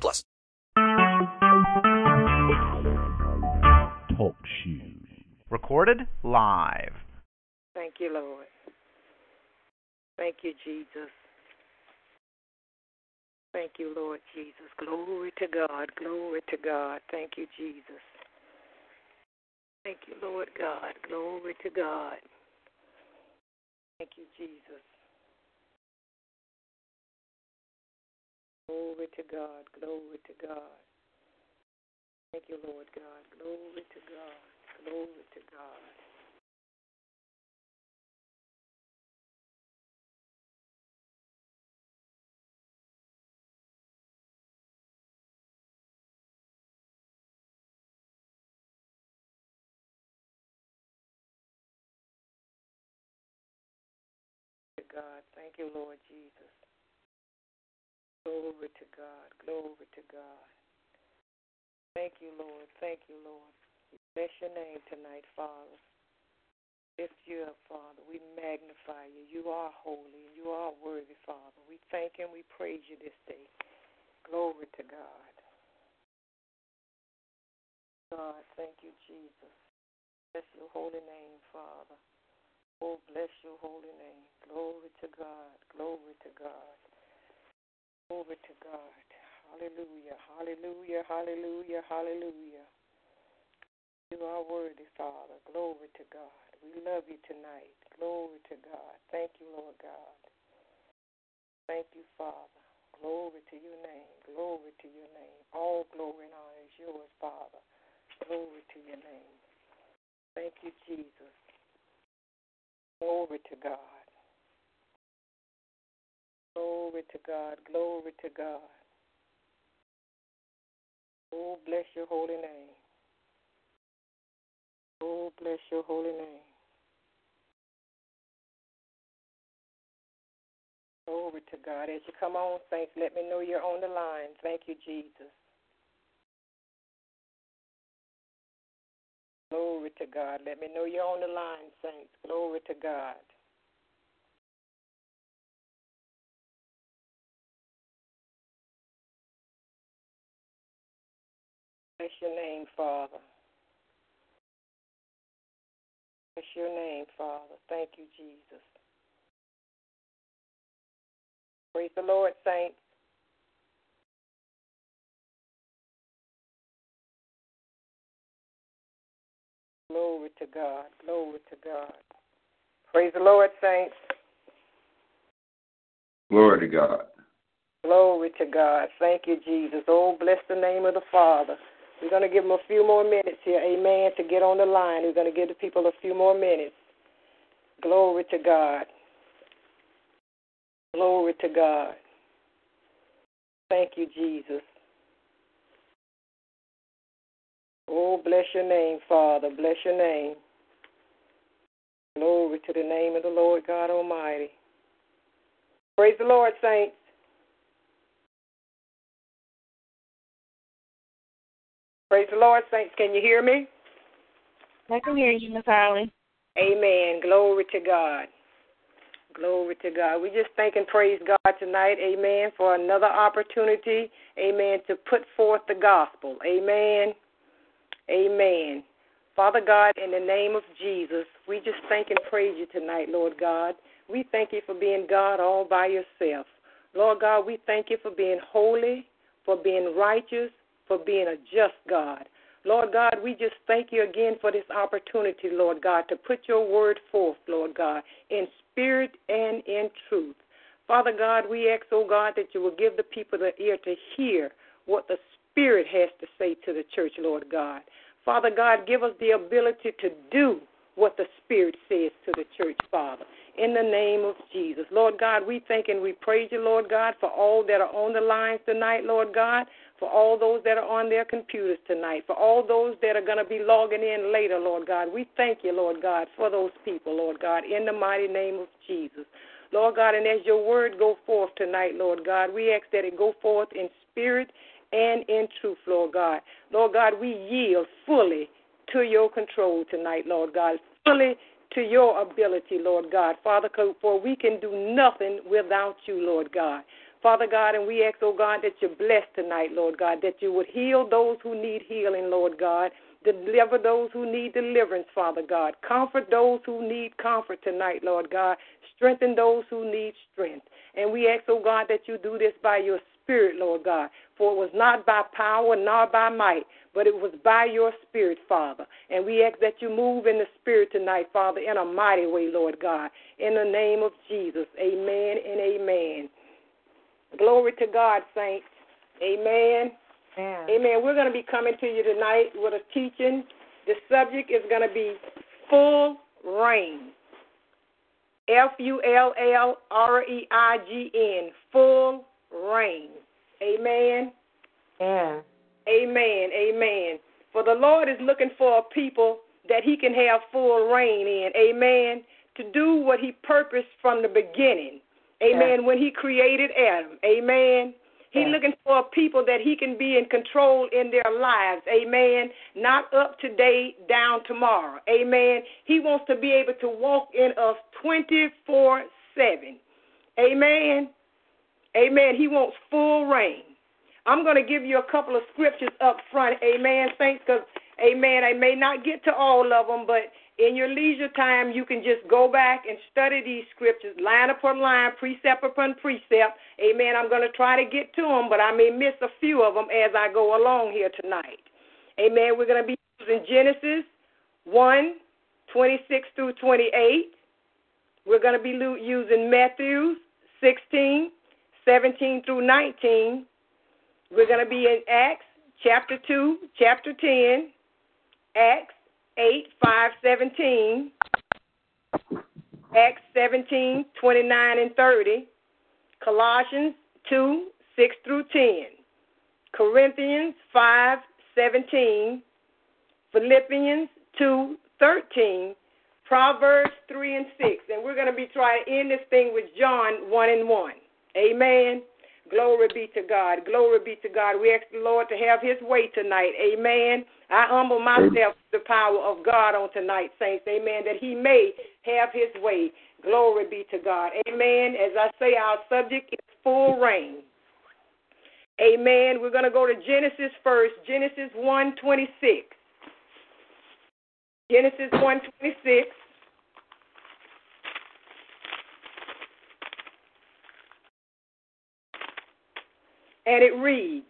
plus. Talk shoes. Recorded live. Thank you, Lord. Thank you, Jesus. Thank you, Lord Jesus. Glory to God. Glory to God. Thank you, Jesus. Thank you, Lord God. Glory to God. Thank you, Jesus. Glory to God. Glory to God. Thank you, Lord God. Glory to God. Glory to God. God. Thank you, Lord Jesus. Glory to God. Glory to God. Thank you, Lord. Thank you, Lord. Bless your name tonight, Father. Lift you up, Father. We magnify you. You are holy you are worthy, Father. We thank and we praise you this day. Glory to God. God, thank you, Jesus. Bless your holy name, Father. Oh, bless your holy name. Glory to God. Glory to God. Glory to God. Hallelujah. Hallelujah. Hallelujah. Hallelujah. You are worthy, Father. Glory to God. We love you tonight. Glory to God. Thank you, Lord God. Thank you, Father. Glory to your name. Glory to your name. All glory and honor is yours, Father. Glory to your name. Thank you, Jesus. Glory to God. Glory to God. Glory to God. Oh, bless your holy name. Oh, bless your holy name. Glory to God. As you come on, saints, let me know you're on the line. Thank you, Jesus. Glory to God. Let me know you're on the line, saints. Glory to God. Bless your name, Father. Bless your name, Father. Thank you, Jesus. Praise the Lord, saints. Glory to God. Glory to God. Praise the Lord, saints. Glory to God. Glory to God. Thank you, Jesus. Oh, bless the name of the Father. We're going to give them a few more minutes here, amen, to get on the line. We're going to give the people a few more minutes. Glory to God. Glory to God. Thank you, Jesus. Oh, bless your name, Father. Bless your name. Glory to the name of the Lord God Almighty. Praise the Lord, saints. Praise the Lord, saints. Can you hear me? I can hear you, Miss Harley. Amen. Glory to God. Glory to God. We just thank and praise God tonight, amen, for another opportunity, amen, to put forth the gospel. Amen. Amen. Father God, in the name of Jesus, we just thank and praise you tonight, Lord God. We thank you for being God all by yourself. Lord God, we thank you for being holy, for being righteous, for being a just God. Lord God, we just thank you again for this opportunity, Lord God, to put your word forth, Lord God, in spirit and in truth. Father God, we ask, oh God, that you will give the people the ear to hear what the Spirit has to say to the church, Lord God. Father God, give us the ability to do what the Spirit says to the church, Father. In the name of Jesus. Lord God, we thank and we praise you, Lord God, for all that are on the lines tonight, Lord God. For all those that are on their computers tonight, for all those that are going to be logging in later, Lord God. We thank you, Lord God, for those people, Lord God, in the mighty name of Jesus. Lord God, and as your word go forth tonight, Lord God, we ask that it go forth in spirit and in truth, Lord God. Lord God, we yield fully to your control tonight, Lord God, fully to your ability, Lord God. Father, for we can do nothing without you, Lord God. Father God, and we ask, oh God, that you bless tonight, Lord God, that you would heal those who need healing, Lord God. Deliver those who need deliverance, Father God. Comfort those who need comfort tonight, Lord God. Strengthen those who need strength. And we ask, oh God, that you do this by your Spirit, Lord God. For it was not by power nor by might, but it was by your Spirit, Father. And we ask that you move in the Spirit tonight, Father, in a mighty way, Lord God. In the name of Jesus, amen and amen. Glory to God, saints. Amen. Amen. Amen. We're going to be coming to you tonight with a teaching. The subject is going to be full reign. F U L L R E I G N. Full reign. Amen. Yeah. Amen. Amen. For the Lord is looking for a people that He can have full reign in. Amen. To do what He purposed from the beginning. Amen. Yeah. When He created Adam. Amen. He's Yeah. looking for people that He can be in control in their lives. Amen. Not up today, down tomorrow. Amen. He wants to be able to walk in us 24 7. Amen. Amen. He wants full reign. I'm going to give you a couple of scriptures up front. Amen, saints, because, amen, I may not get to all of them, but in your leisure time, you can just go back and study these scriptures line upon line, precept upon precept. Amen. I'm going to try to get to them, but I may miss a few of them as I go along here tonight. Amen. We're going to be using Genesis 1 26 through 28. We're going to be using Matthew 16 17 through 19. We're going to be in Acts chapter 2, chapter 10, Acts 8, 5, 17, Acts 17, 29 and 30, Colossians 2, 6 through 10, Corinthians 5, 17, Philippians 2, 13, Proverbs 3 and 6. And we're going to be trying to end this thing with John 1 and 1. Amen. Glory be to God. Glory be to God. We ask the Lord to have his way tonight. Amen. I humble myself to the power of God on tonight, saints. Amen. That he may have his way. Glory be to God. Amen. As I say, our subject is full reign. Amen. We're going to go to Genesis first. Genesis 1 26. Genesis 1 26. And it reads,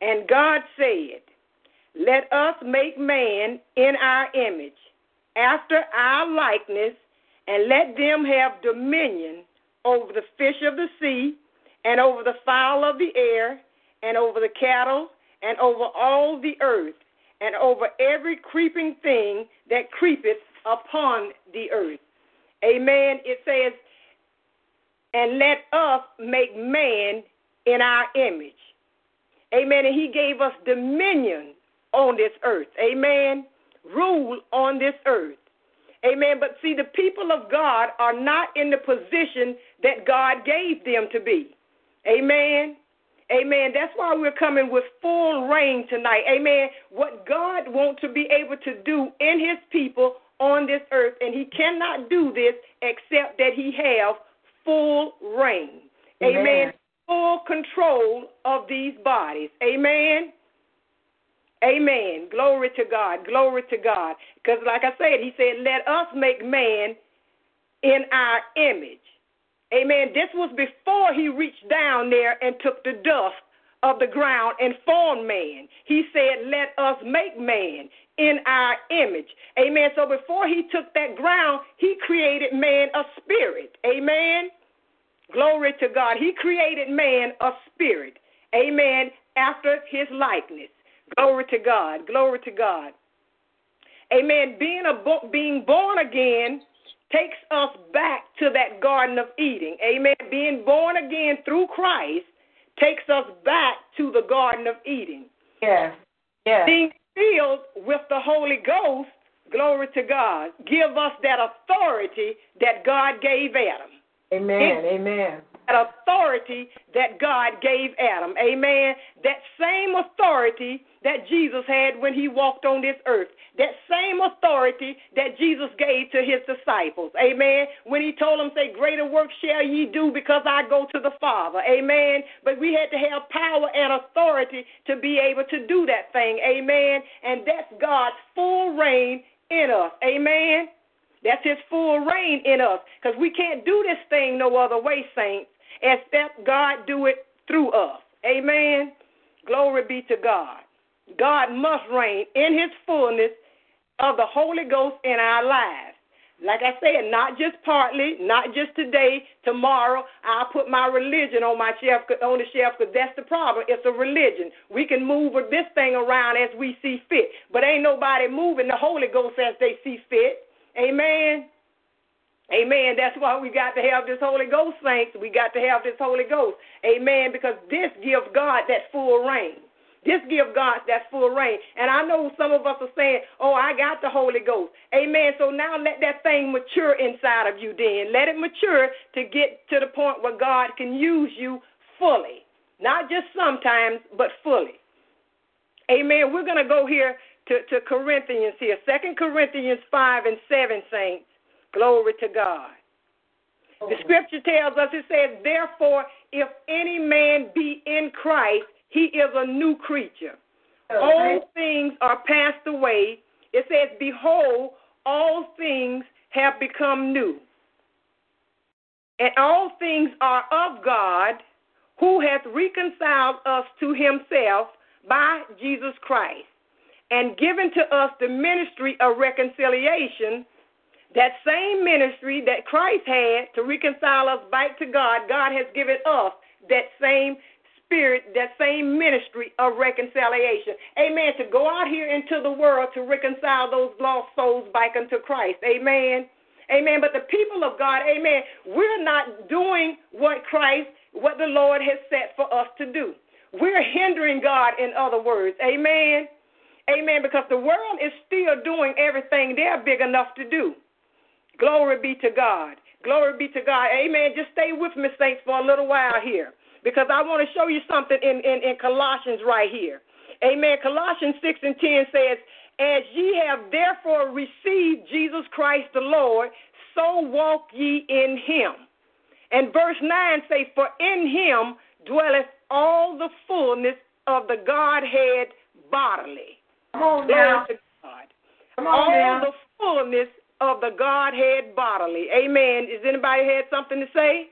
And God said, Let us make man in our image, after our likeness, and let them have dominion over the fish of the sea, and over the fowl of the air, and over the cattle, and over all the earth, and over every creeping thing that creepeth upon the earth. Amen. It says, And let us make man in our image. Amen. And he gave us dominion on this earth. Amen. Rule on this earth. Amen. But see, the people of God are not in the position that God gave them to be. Amen. Amen. That's why we're coming with full reign tonight. Amen. What God wants to be able to do in his people on this earth, and he cannot do this except that he have full reign. Amen. Amen. Full control of these bodies. Amen. Amen. Glory to God. Glory to God. Because, like I said, he said, let us make man in our image. Amen. This was before he reached down there and took the dust of the ground and formed man. He said, Let us make man in our image. Amen. So before he took that ground, he created man a spirit. Amen. Glory to God. He created man a spirit. Amen. After his likeness. Glory to God. Glory to God. Amen. Being a bo- being born again takes us back to that Garden of Eden. Amen. Being born again through Christ takes us back to the Garden of Eden. Yes. Yes. Being filled with the Holy Ghost, glory to God, give us that authority that God gave Adam. Amen. Amen. That authority that God gave Adam. Amen. That same authority that Jesus had when he walked on this earth. That same authority that Jesus gave to his disciples. Amen. When he told them, say, greater work shall ye do because I go to the Father. Amen. But we had to have power and authority to be able to do that thing. Amen. And that's God's full reign in us. Amen. That's his full reign in us. Because we can't do this thing no other way, saints, except God do it through us. Amen. Glory be to God. God must reign in his fullness of the Holy Ghost in our lives. Like I said, not just partly, not just today, tomorrow. I'll put my religion on my shelf on the shelf because that's the problem. It's a religion. We can move this thing around as we see fit, but ain't nobody moving the Holy Ghost as they see fit. Amen. Amen. That's why we got to have this Holy Ghost, saints. We got to have this Holy Ghost. Amen. Because this gives God that full reign. This gives God that full reign. And I know some of us are saying, Oh, I got the Holy Ghost. Amen. So now let that thing mature inside of you then. Let it mature to get to the point where God can use you fully. Not just sometimes, but fully. Amen. We're going to go here to, to Corinthians here. Second Corinthians 5 and 7, saints. Glory to God. The oh. scripture tells us, it says, Therefore, if any man be in Christ, he is a new creature. All things are passed away. It says, Behold, all things have become new. And all things are of God, who hath reconciled us to himself by Jesus Christ, and given to us the ministry of reconciliation. That same ministry that Christ had to reconcile us back to God, God has given us that same spirit, that same ministry of reconciliation. Amen. To go out here into the world to reconcile those lost souls back unto Christ. Amen. Amen. But the people of God, amen, we're not doing what Christ, what the Lord has set for us to do. We're hindering God, in other words. Amen. Amen. Because the world is still doing everything they're big enough to do. Glory be to God. Glory be to God. Amen. Just stay with me, saints, for a little while here because I want to show you something in, in, in Colossians right here. Amen. Colossians 6 and 10 says, As ye have therefore received Jesus Christ the Lord, so walk ye in him. And verse 9 says, For in him dwelleth all the fullness of the Godhead bodily. Come on now. God. Come on all now. the fullness of the Godhead bodily. Amen. Is anybody had something to say?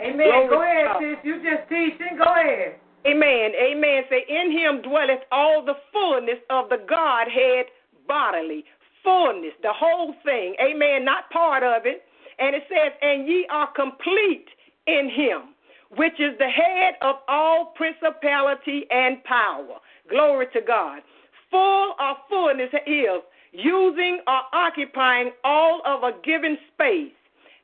Amen. Glory Go ahead, sis. You just teaching. Go ahead. Amen. Amen. Say, in him dwelleth all the fullness of the Godhead bodily. Fullness, the whole thing. Amen. Not part of it. And it says, and ye are complete in him, which is the head of all principality and power. Glory to God. Full of fullness is using or occupying all of a given space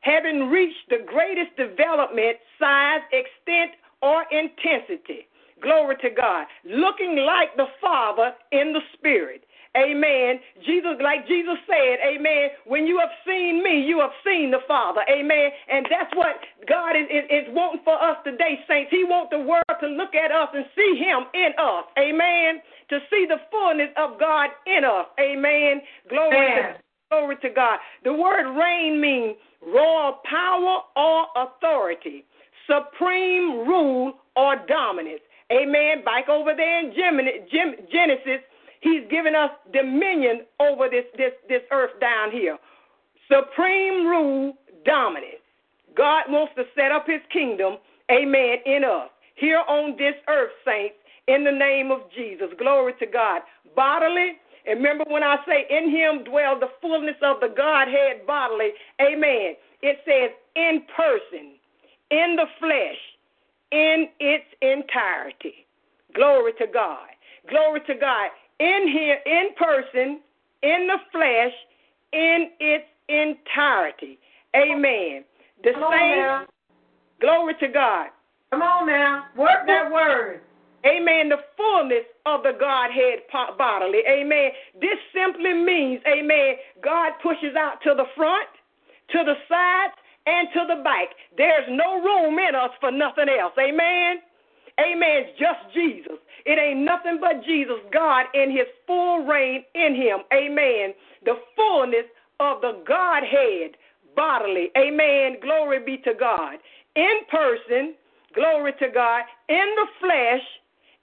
having reached the greatest development, size, extent, or intensity. Glory to God. Looking like the Father in the Spirit. Amen. Jesus, like Jesus said, Amen. When you have seen me, you have seen the Father. Amen. And that's what God is, is, is wanting for us today, saints. He wants the world to look at us and see Him in us. Amen. To see the fullness of God in us. Amen. Glory Amen. to Glory to God. The word reign means royal power or authority, supreme rule or dominance. Amen. Back over there in Genesis, he's given us dominion over this, this, this earth down here. Supreme rule, dominance. God wants to set up his kingdom, amen, in us. Here on this earth, saints, in the name of Jesus. Glory to God. Bodily, and remember when I say in him dwell the fullness of the Godhead bodily, amen. It says in person, in the flesh, in its entirety. Glory to God. Glory to God. In here, in person, in the flesh, in its entirety. Amen. The Come same now. Glory to God. Come on now. Work that word. Amen. The fullness of the Godhead bodily. Amen. This simply means, amen, God pushes out to the front, to the sides, and to the back. There's no room in us for nothing else. Amen. Amen. Just Jesus. It ain't nothing but Jesus, God in his full reign in him. Amen. The fullness of the Godhead bodily. Amen. Glory be to God. In person, glory to God, in the flesh,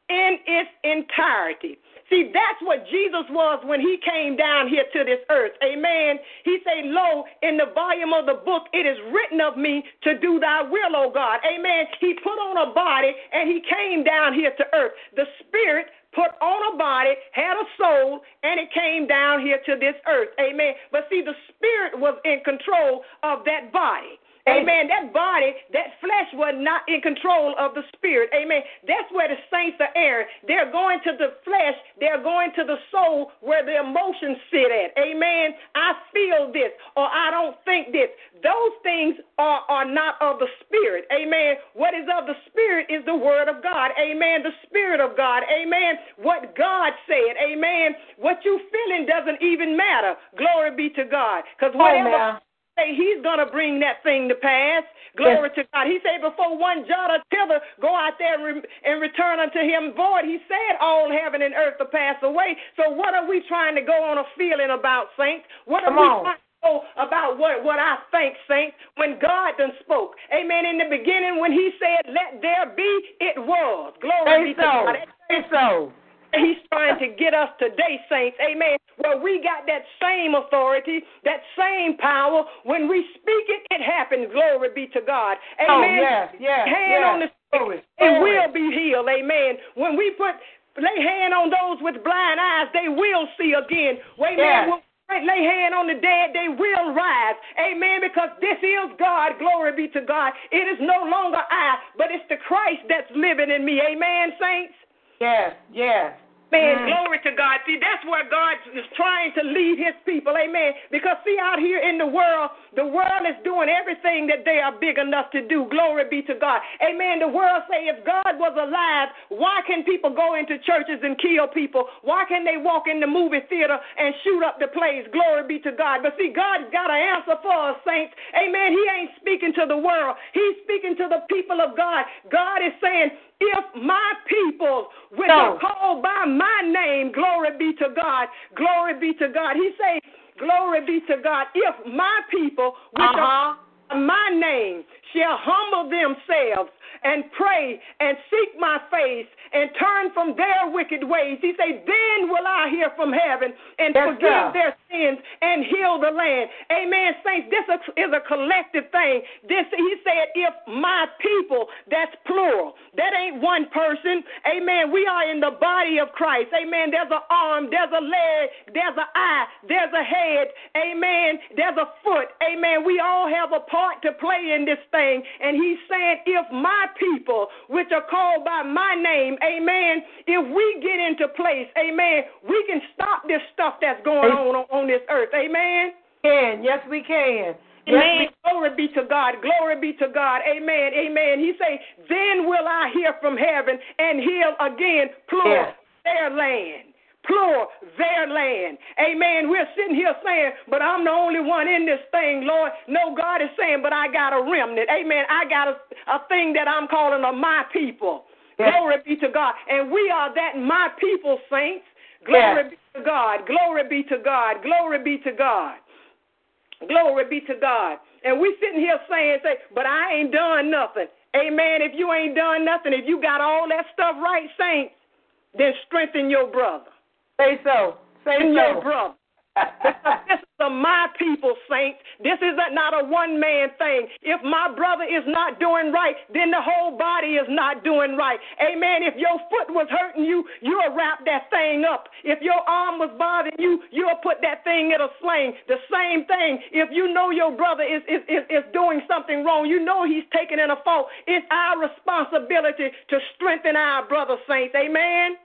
in its entirety. See, that's what Jesus was when he came down here to this earth. Amen. He said, Lo, in the volume of the book, it is written of me to do thy will, O God. Amen. He put on a body and he came down here to earth. The Spirit put on a body, had a soul, and it came down here to this earth. Amen. But see, the Spirit was in control of that body. Amen. That body, that flesh was not in control of the spirit. Amen. That's where the saints are erring. They're going to the flesh, they're going to the soul where the emotions sit at. Amen. I feel this or I don't think this. Those things are, are not of the spirit. Amen. What is of the spirit is the word of God. Amen. The spirit of God. Amen. What God said. Amen. What you feeling doesn't even matter. Glory be to God. Because whatever. now. Say he's going to bring that thing to pass. Glory to God. He said, before one jot or tittle go out there and, re- and return unto him void, he said, all heaven and earth to pass away. So what are we trying to go on a feeling about, saints? What are Come we on. trying to go about what, what I think, saints, when God done spoke? Amen. In the beginning, when he said, let there be, it was. Glory Say be to so. God. Say so. He's trying to get us today, saints. Amen. Where we got that same authority, that same power. When we speak it, it happens. Glory be to God. Oh, Amen. yes, yes, Hand yes. on the Glory, it will be healed. Amen. When we put lay hand on those with blind eyes, they will see again. Amen. Yes. When Lay hand on the dead, they will rise. Amen. Because this is God. Glory be to God. It is no longer I, but it's the Christ that's living in me. Amen, saints. Yes, yes. Man, Mm. glory to God. See, that's where God is trying to lead his people. Amen. Because, see, out here in the world, the world is doing everything that they are big enough to do. Glory be to God. Amen. The world say if God was alive, why can people go into churches and kill people? Why can they walk in the movie theater and shoot up the place? Glory be to God. But see, God's got an answer for us, saints. Amen. He ain't speaking to the world. He's speaking to the people of God. God is saying, if my people, which No. are called by my name, glory be to God, glory be to God. He say, glory be to God. If my people, which Uh-huh. are my name, shall humble themselves and pray and seek my face and turn from their wicked ways. He say, then will I hear from heaven and Yes, forgive sir. their sins and heal the land. Amen. Saints, this is a collective thing. This he said, if my people, that's plural. That ain't one person. Amen. We are in the body of Christ. Amen. There's an arm, there's a leg, there's an eye, there's a head. Amen. There's a foot. Amen. We all have a part to play in this thing. And he's saying, if my people, which are called by my name, amen, if we get into place, amen, we can stop this stuff that's going on on, on this earth. Amen. Can. Yes, we can. Yes, Amen. Glory be to God. Glory be to God. Amen. Amen. He say, then will I hear from heaven and heal again, plural, Yes. their land. Plural, their land. Amen. We're sitting here saying, but I'm the only one in this thing, Lord. No, God is saying, but I got a remnant. Amen. I got a, a thing that I'm calling a my people. Yes. Glory be to God. And we are that my people, saints. Glory Yes. be to God. Glory be to God. Glory be to God. Glory be to God. And we sitting here saying, say, but I ain't done nothing. Amen. If you ain't done nothing, if you got all that stuff right, saints, then strengthen your brother. Say so. Say Strengthen your so. brother. This is a my people, saints. This is not a one man thing. If my brother is not doing right, then the whole body is not doing right. Amen. If your foot was hurting you, you'll wrap that thing up. If your arm was bothering you, you'll put that thing in a sling. The same thing. If you know your brother is, is, is, is doing something wrong, you know he's taking in a fault. It's our responsibility to strengthen our brother, saints. Amen.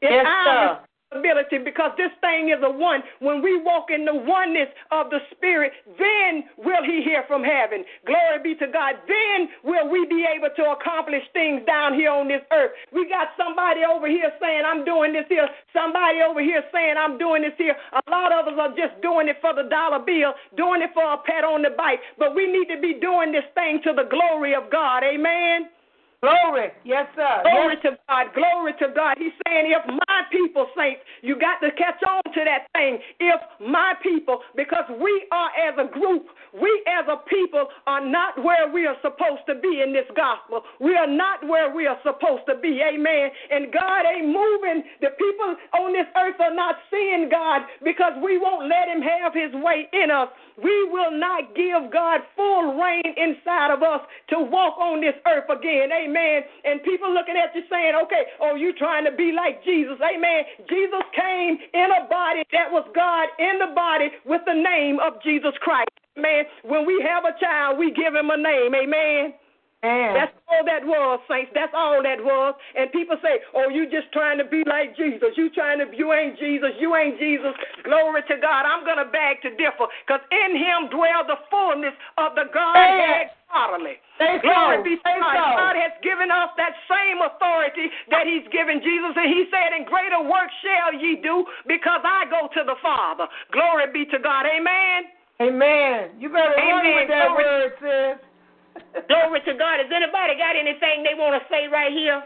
It's Yes, our responsibility because this thing is a one. When we walk in the oneness of the Spirit, then will He hear from heaven. Glory be to God. Then will we be able to accomplish things down here on this earth. We got somebody over here saying, I'm doing this here. Somebody over here saying, I'm doing this here. A lot of us are just doing it for the dollar bill, doing it for a pat on the back. But we need to be doing this thing to the glory of God. Amen. Glory. Yes, sir. Glory Yes. to God. Glory to God. He's saying, if my people, saints, you got to catch on to that thing. If my people, because we are as a group, we as a people are not where we are supposed to be in this gospel. We are not where we are supposed to be. Amen. And God ain't moving. The people on this earth are not seeing God because we won't let Him have His way in us. We will not give God full reign inside of us to walk on this earth again. Amen. And people looking at you saying, okay, oh, you trying to be like Jesus. Amen. Jesus came in a body that was God in the body with the name of Jesus Christ. Amen. When we have a child, we give him a name. Amen. And That's all that was, saints. That's all that was. And people say, "Oh, you just trying to be like Jesus. You trying to, you ain't Jesus. You ain't Jesus." Glory to God. I'm gonna beg to differ, because in Him dwells the fullness of the Godhead bodily. Say so. Glory be to Say God. so. God has given us that same authority that He's given Jesus, and He said, "In greater work shall ye do, because I go to the Father." Glory be to God. Amen. Amen. You better run Amen. with that Glory- word, sis. Glory to God. Has anybody got anything they want to say right here?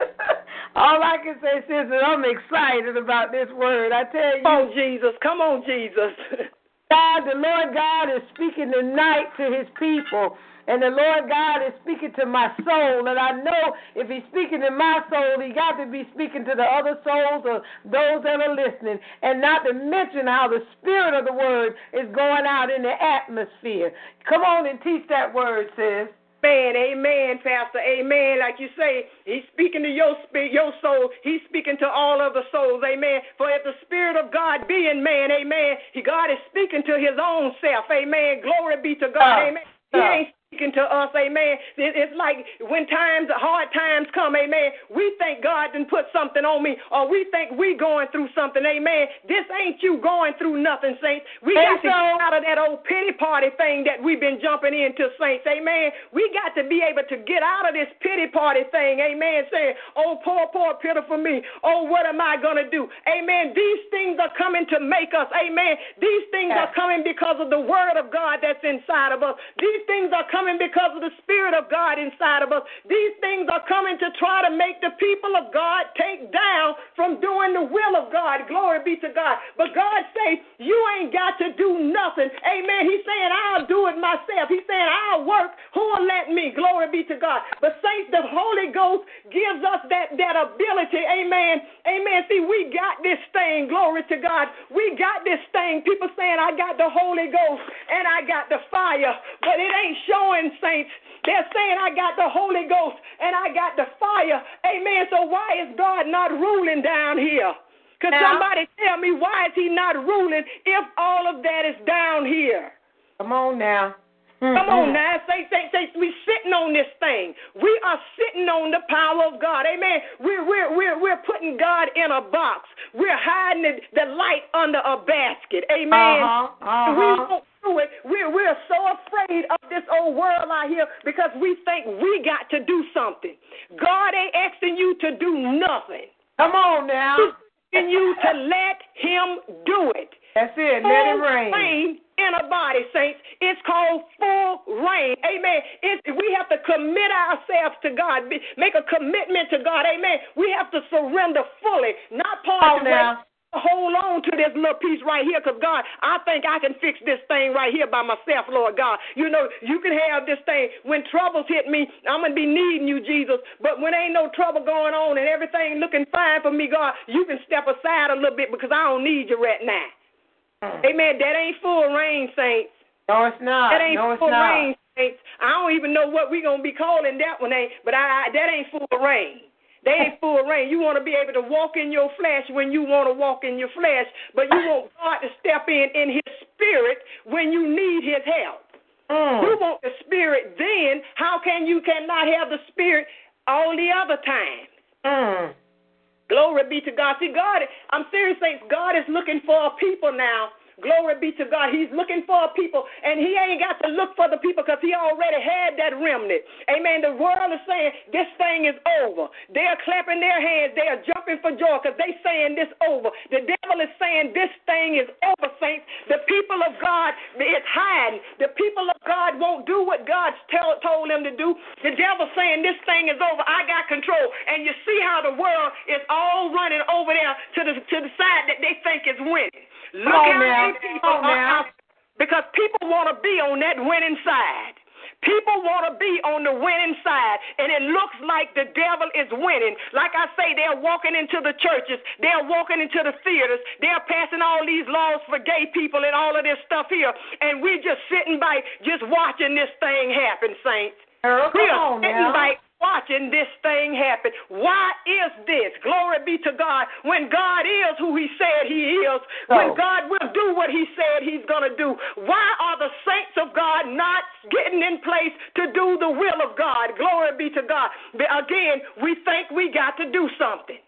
All I can say, sis, is I'm excited about this word. I tell you, Come on, Jesus. Come on, Jesus. God, the Lord God is speaking tonight to his people. And the Lord God is speaking to my soul. And I know if he's speaking to my soul, he got to be speaking to the other souls or those that are listening. And not to mention how the spirit of the word is going out in the atmosphere. Come on and teach that word, sis. Man, amen, Pastor, amen. Like you say, he's speaking to your spirit, your soul. He's speaking to all of the souls, amen. For if the Spirit of God be in man, amen, he, God is speaking to his own self, amen. Glory be to God, Uh, amen. He uh. ain't speaking to us, amen. It's like when times, hard times come, amen, we think God didn't put something on me, or we think we going through something, amen. This ain't you going through nothing, saints. We got to get out of that old pity party thing that we've been jumping into, saints, amen. We got to be able to get out of this pity party thing, amen, saying, oh, poor, poor, pitiful me. Oh, what am I going to do? Amen. These things are coming to make us, amen. These things are coming because of the word of God that's inside of us. These things are coming because of the spirit of God inside of us. These things are coming to try to make the people of God take down from doing the will of God. Glory be to God. But God say, you ain't got to do nothing. Amen. He's saying, I'll do it myself. He's saying, I'll work. Who will let me? Glory be to God. But saints, the Holy Ghost gives us that, that ability. Amen. Amen. See, we got this thing. Glory to God. We got this thing. People saying, I got the Holy Ghost and I got the fire. But it ain't showing, saints. They're saying, I got the Holy Ghost and I got the fire. Amen. So why is God not ruling down here? Could Yeah. somebody tell me why is he not ruling if all of that is down here? Come on now. Come on now, say, say, say, we sitting on this thing. We are sitting on the power of God. Amen. We're we're we're we're putting God in a box. We're hiding the, the light under a basket. Amen. Uh-huh, We uh-huh. won't do it. We're we're so afraid of this old world out here because we think we got to do something. God ain't asking you to do nothing. Come on now. He's asking you to let Him do it That's it. Let it rain. In a body, saints. It's called full reign. Amen. It's, we have to commit ourselves to God, make a commitment to God. Amen. We have to surrender fully, not partially. now. Hold on to this little piece right here because, God, I think I can fix this thing right here by myself, Lord God. You know, you can have this thing. When troubles hit me, I'm going to be needing you, Jesus. But when ain't no trouble going on and everything looking fine for me, God, you can step aside a little bit because I don't need you right now. Amen. That ain't full rain, saints. No, it's not. That ain't no, full not. rain, saints. I don't even know what we gonna be calling that one, ain't. But I, I that ain't full rain. They ain't full rain. You want to be able to walk in your flesh when you want to walk in your flesh, but you want God to step in in His Spirit when you need His help. Mm. You want the Spirit then. How can you cannot have the Spirit all the other time? Mm. Glory be to God. See, God, I'm serious, saints. God is looking for a people now Glory be to God. He's looking for people, and he ain't got to look for the people because he already had that remnant. Amen. The world is saying this thing is over. They are clapping their hands. They are jumping for joy because they saying this over. The devil is saying this thing is over, saints. The people of God is hiding. The people of God won't do what God tell, told them to do. The devil saying this thing is over. I got control. And you see how the world is all running over there to the to the side that they think is winning. Look on how now. many people on are now. out because people want to be on that winning side. People want to be on the winning side, and it looks like the devil is winning. Like I say, they're walking into the churches, they're walking into the theaters, they're passing all these laws for gay people and all of this stuff here, and we're just sitting by, just watching this thing happen, saints. Girl, We come are on sitting now. back watching this thing happen. Why is this? Glory be to God. When God is who He said He is, when God will do what He said He's going to do, why are the saints of God not getting in place to do the will of God? Glory be to God. Again, we think we got to do something.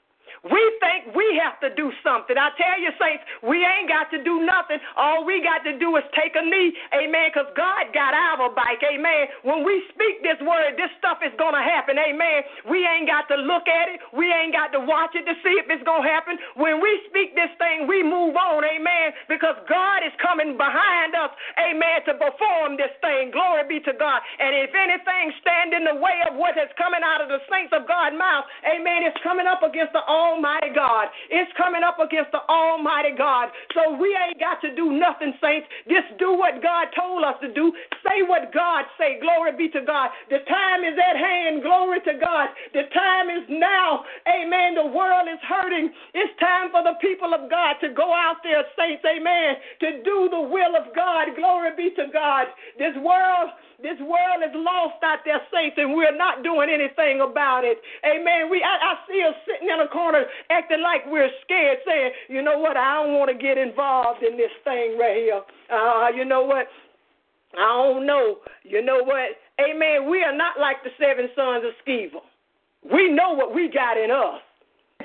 We think we have to do something. I tell you, saints, we ain't got to do nothing. All we got to do is take a knee, amen, because God got our back, amen. When we speak this word, this stuff is going to happen, amen. We ain't got to look at it. We ain't got to watch it to see if it's going to happen. When we speak this thing, we move on, amen, because God is coming behind us, amen, to perform this thing. Glory be to God. And if anything stand in the way of what is coming out of the saints of God's mouth, amen, it's coming up against the Almighty God. It's coming up against the Almighty God. So we ain't got to do nothing, saints. Just do what God told us to do. Say what God say. Glory be to God. The time is at hand. Glory to God. The time is now. Amen. The world is hurting. It's time for the people of God to go out there, saints. Amen. To do the will of God. Glory be to God. This world this world is lost out there, saints, and we're not doing anything about it. Amen. We I, I see us sitting in a corner acting like we're scared, saying, you know what, I don't want to get involved in this thing right here. Uh, you know what? I don't know. You know what? Amen. We are not like the seven sons of Sceva. We know what we got in us.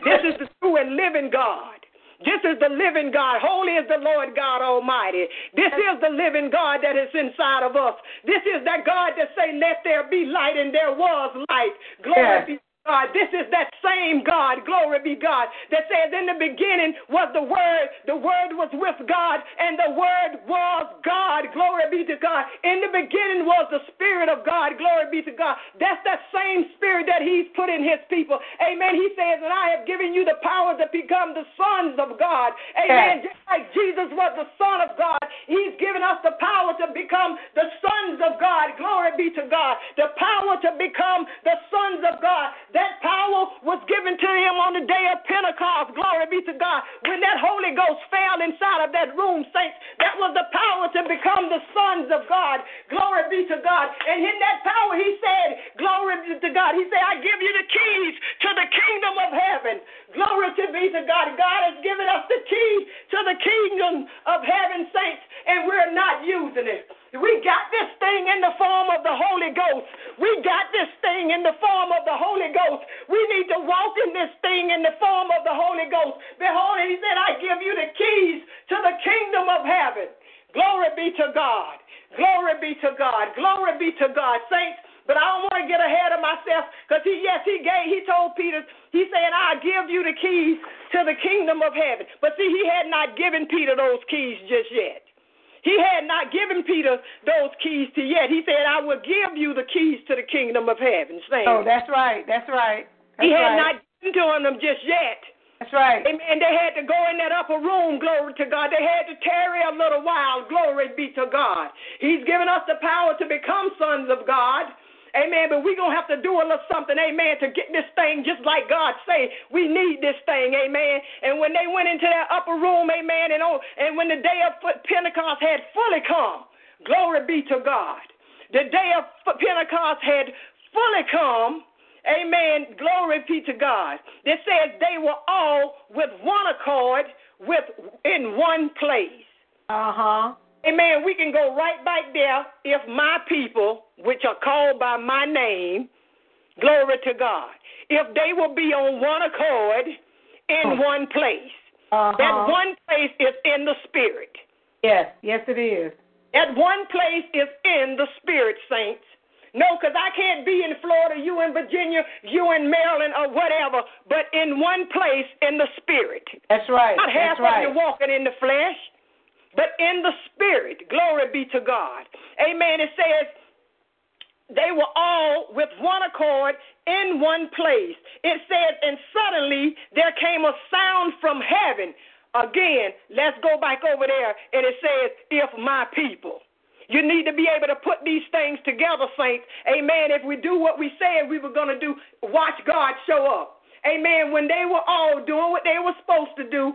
This is the true and living God. This is the living God. Holy is the Lord God Almighty. This is the living God that is inside of us. This is that God that say, "Let there be light," and there was light. Glory Yes. be God. This is that same God, glory be God, that says in the beginning was the Word, the Word was with God, and the Word was God, glory be to God. In the beginning was the Spirit of God, glory be to God. That's that same Spirit that He's put in His people. Amen. He says, and I have given you the power to become the sons of God. Amen. Yes. Just like Jesus was the Son of God, He's given us the power to become the sons of God, glory be to God. The power to become the sons of God. That power was given to him on the day of Pentecost. Glory be to God. When that Holy Ghost fell inside of that room, saints, that was the power to become the sons of God. Glory be to God. And in that power, he said, Glory be to God. He said, I give you the keys to the kingdom of heaven. Glory to be to God. God has given us the key to the kingdom of heaven, saints, and we're not using it. We got this thing in the form of the Holy Ghost. We got this thing in the form of the Holy Ghost. We need to walk in this thing in the form of the Holy Ghost. Behold, he said, I give you the keys to the kingdom of heaven. Glory be to God. Glory be to God. Glory be to God. Saints, but I don't want to get ahead of myself because he, yes, he gave, he told Peter, he said, I'll give you the keys to the kingdom of heaven. But see, he had not given Peter those keys just yet. He had not given Peter those keys to yet. He said, I will give you the keys to the kingdom of heaven. Saying, Oh, that's right. That's right. That's he had right. not given to them just yet. That's right. Amen. They had to go in that upper room, glory to God. They had to tarry a little while, glory be to God. He's given us the power to become sons of God. Amen. But we're going to have to do a little something, amen, to get this thing just like God say. We need this thing, amen. And when they went into that upper room, amen, and, oh, and when the day of Pentecost had fully come, glory be to God. The day of Pentecost had fully come, amen, glory be to God. It says they were all with one accord, with in one place. Uh huh. Amen. We can go right back there if my people, which are called by my name, glory to God, if they will be on one accord in one place. Uh-huh. That one place is in the spirit. Yes, yes, it is. That one place is in the spirit, saints. No, because I can't be in Florida, you in Virginia, you in Maryland, or whatever, but in one place in the spirit. That's right. Not half That's right. of you walking in the flesh, but in the spirit. Glory be to God. Amen. It says they were all with one accord in one place. It says, and suddenly there came a sound from heaven. Again, let's go back over there, and it says, if my people. You need to be able to put these things together, saints. Amen. If we do what we said we were going to do, watch God show up. Amen. When they were all doing what they were supposed to do,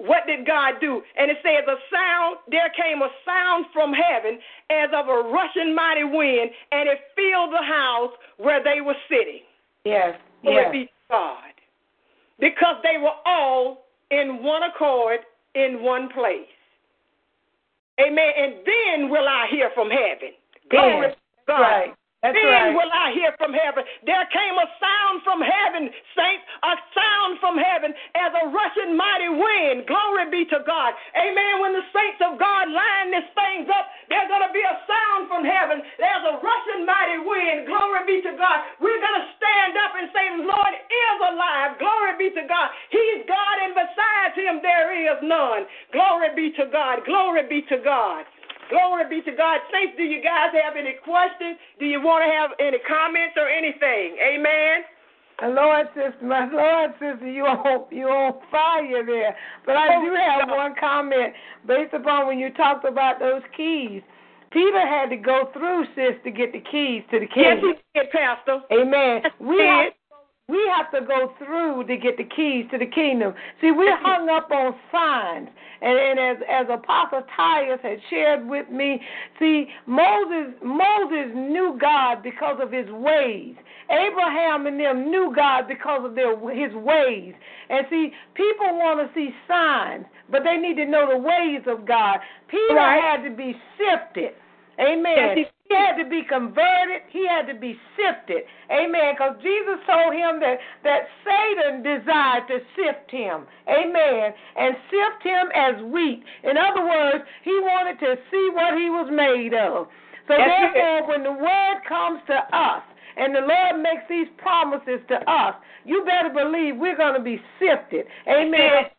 what did God do? And it says, a sound, there came a sound from heaven as of a rushing mighty wind, and it filled the house where they were sitting. Yes, Glory yes. be God. Because they were all in one accord in one place. Amen. And then will I hear from heaven. Glory Yes, to God. right. That's then right. will I hear from heaven. There came a sound from heaven, saints, a sound from heaven as a rushing mighty wind. Glory be to God. Amen. When the saints of God line these things up, there's going to be a sound from heaven. There's a rushing mighty wind. Glory be to God. We're going to stand up and say, the Lord is alive. Glory be to God. He's God, and besides him, there is none. Glory be to God. Glory be to God. Glory be to God. Saints, do you guys have any questions? Do you want to have any comments or anything? Amen. My Lord, sister, my Lord, sister, you on you on fire there. But I Oh, do have one comment based upon when you talked about those keys. Peter had to go through, sis, to get the keys to the Yes, he did, Pastor. Amen. We have, did. We have to go through to get the keys to the kingdom. See, we're hung up on signs. And, and as, as Apostle Tyus had shared with me, see, Moses, Moses knew God because of his ways. Abraham and them knew God because of their his ways. And see, people want to see signs, but they need to know the ways of God. Peter Right. had to be sifted. Amen. He- had to be converted. He had to be sifted. Amen. Because Jesus told him that, that Satan desired to sift him. Amen. And sift him as wheat. In other words, he wanted to see what he was made of. So That's it. therefore, when the word comes to us, and the Lord makes these promises to us, you better believe we're going to be sifted. Amen.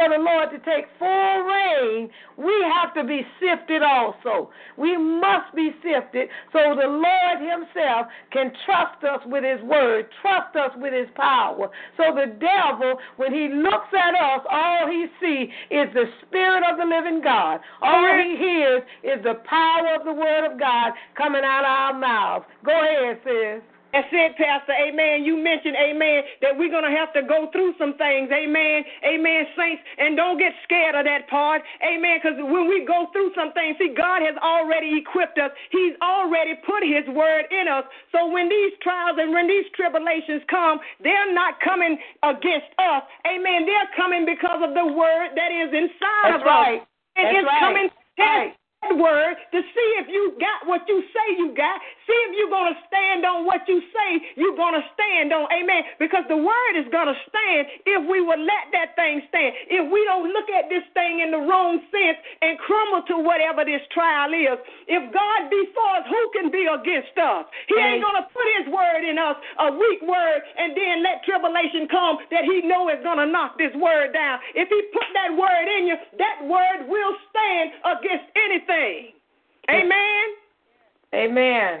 For the Lord to take full reign, we have to be sifted also. We must be sifted so the Lord Himself can trust us with His word, trust us with His power. So the devil, when he looks at us, all he sees is the Spirit of the living God. All he hears is the power of the word of God coming out of our mouths. Go ahead, sis. That's it, Pastor. Amen. You mentioned, amen, that we're going to have to go through some things. Amen. Amen, saints. And don't get scared of that part. Amen. Because when we go through some things, see, God has already equipped us, He's already put His word in us. So when these trials and when these tribulations come, they're not coming against us. Amen. They're coming because of the word that is inside That's of right. us. And That's it's right. coming Right. Word to see if you got what you say you got. See if you're going to stand on what you say you're going to stand on. Amen. Because the word is going to stand if we will let that thing stand. If we don't look at this thing in the wrong sense and crumble to whatever this trial is. If God be for us, who can be against us? He ain't going to put his word in us, a weak word, and then let tribulation come that he know is going to knock this word down. If he put that word in you, that word will stand against anything. Amen. Amen.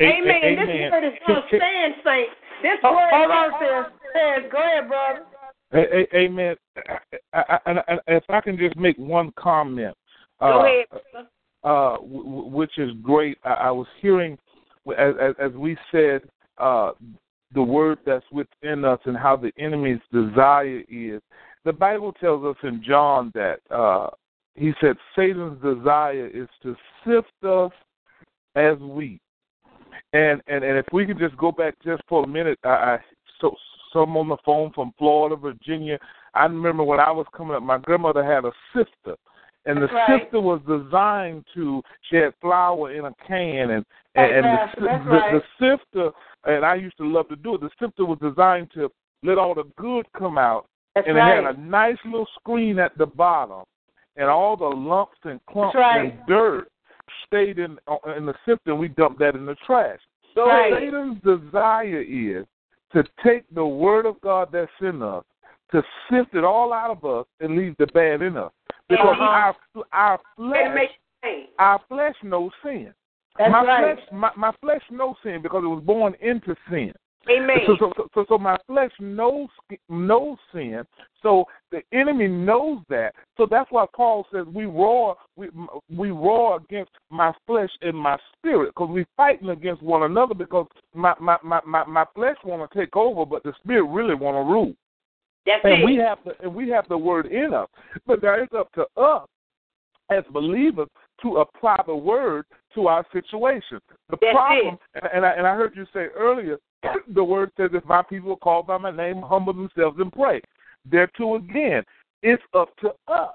Amen. Amen. This word is going to stand, saints. This Hold word hold on, sis. Sis, go ahead, brother. A- a- Amen. I- I- And and if I can just make one comment, Go uh, ahead. brother. uh, w- w- which is great. I, I was hearing, as, as, as we said, uh, the word that's within us and how the enemy's desire is. The Bible tells us in John that uh, he said Satan's desire is to sift us as wheat. And and and if we could just go back just for a minute, I, I so some on the phone from Florida, Virginia. I remember when I was coming up, my grandmother had a sifter, and the right. sifter was designed to. She had flour in a can, and and, and the, the, That's the sifter, and I used to love to do it. The sifter was designed to let all the good come out, That's and right. it had a nice little screen at the bottom, and all the lumps and clumps right. and dirt stayed in uh, in the system. and We dumped that in the trash. So Right. Satan's desire is to take the word of God that's in us, to sift it all out of us, and leave the bad in us. Because Uh-huh. our our flesh our flesh knows sin. That's my right. flesh my, my flesh knows sin because it was born into sin. Amen. So, so, so, so, my flesh knows knows sin. So the enemy knows that. So that's why Paul says we roar we we roar against my flesh and my spirit because we're fighting against one another because my my my my, my flesh want to take over, but the spirit really want to rule. That's And it. we have the and we have the word in us. But now it's up to us as believers to apply the word to our situation. The That's problem, and, and I and I heard you say earlier, the word says, "If my people are called by my name, humble themselves and pray." There too again, it's up to us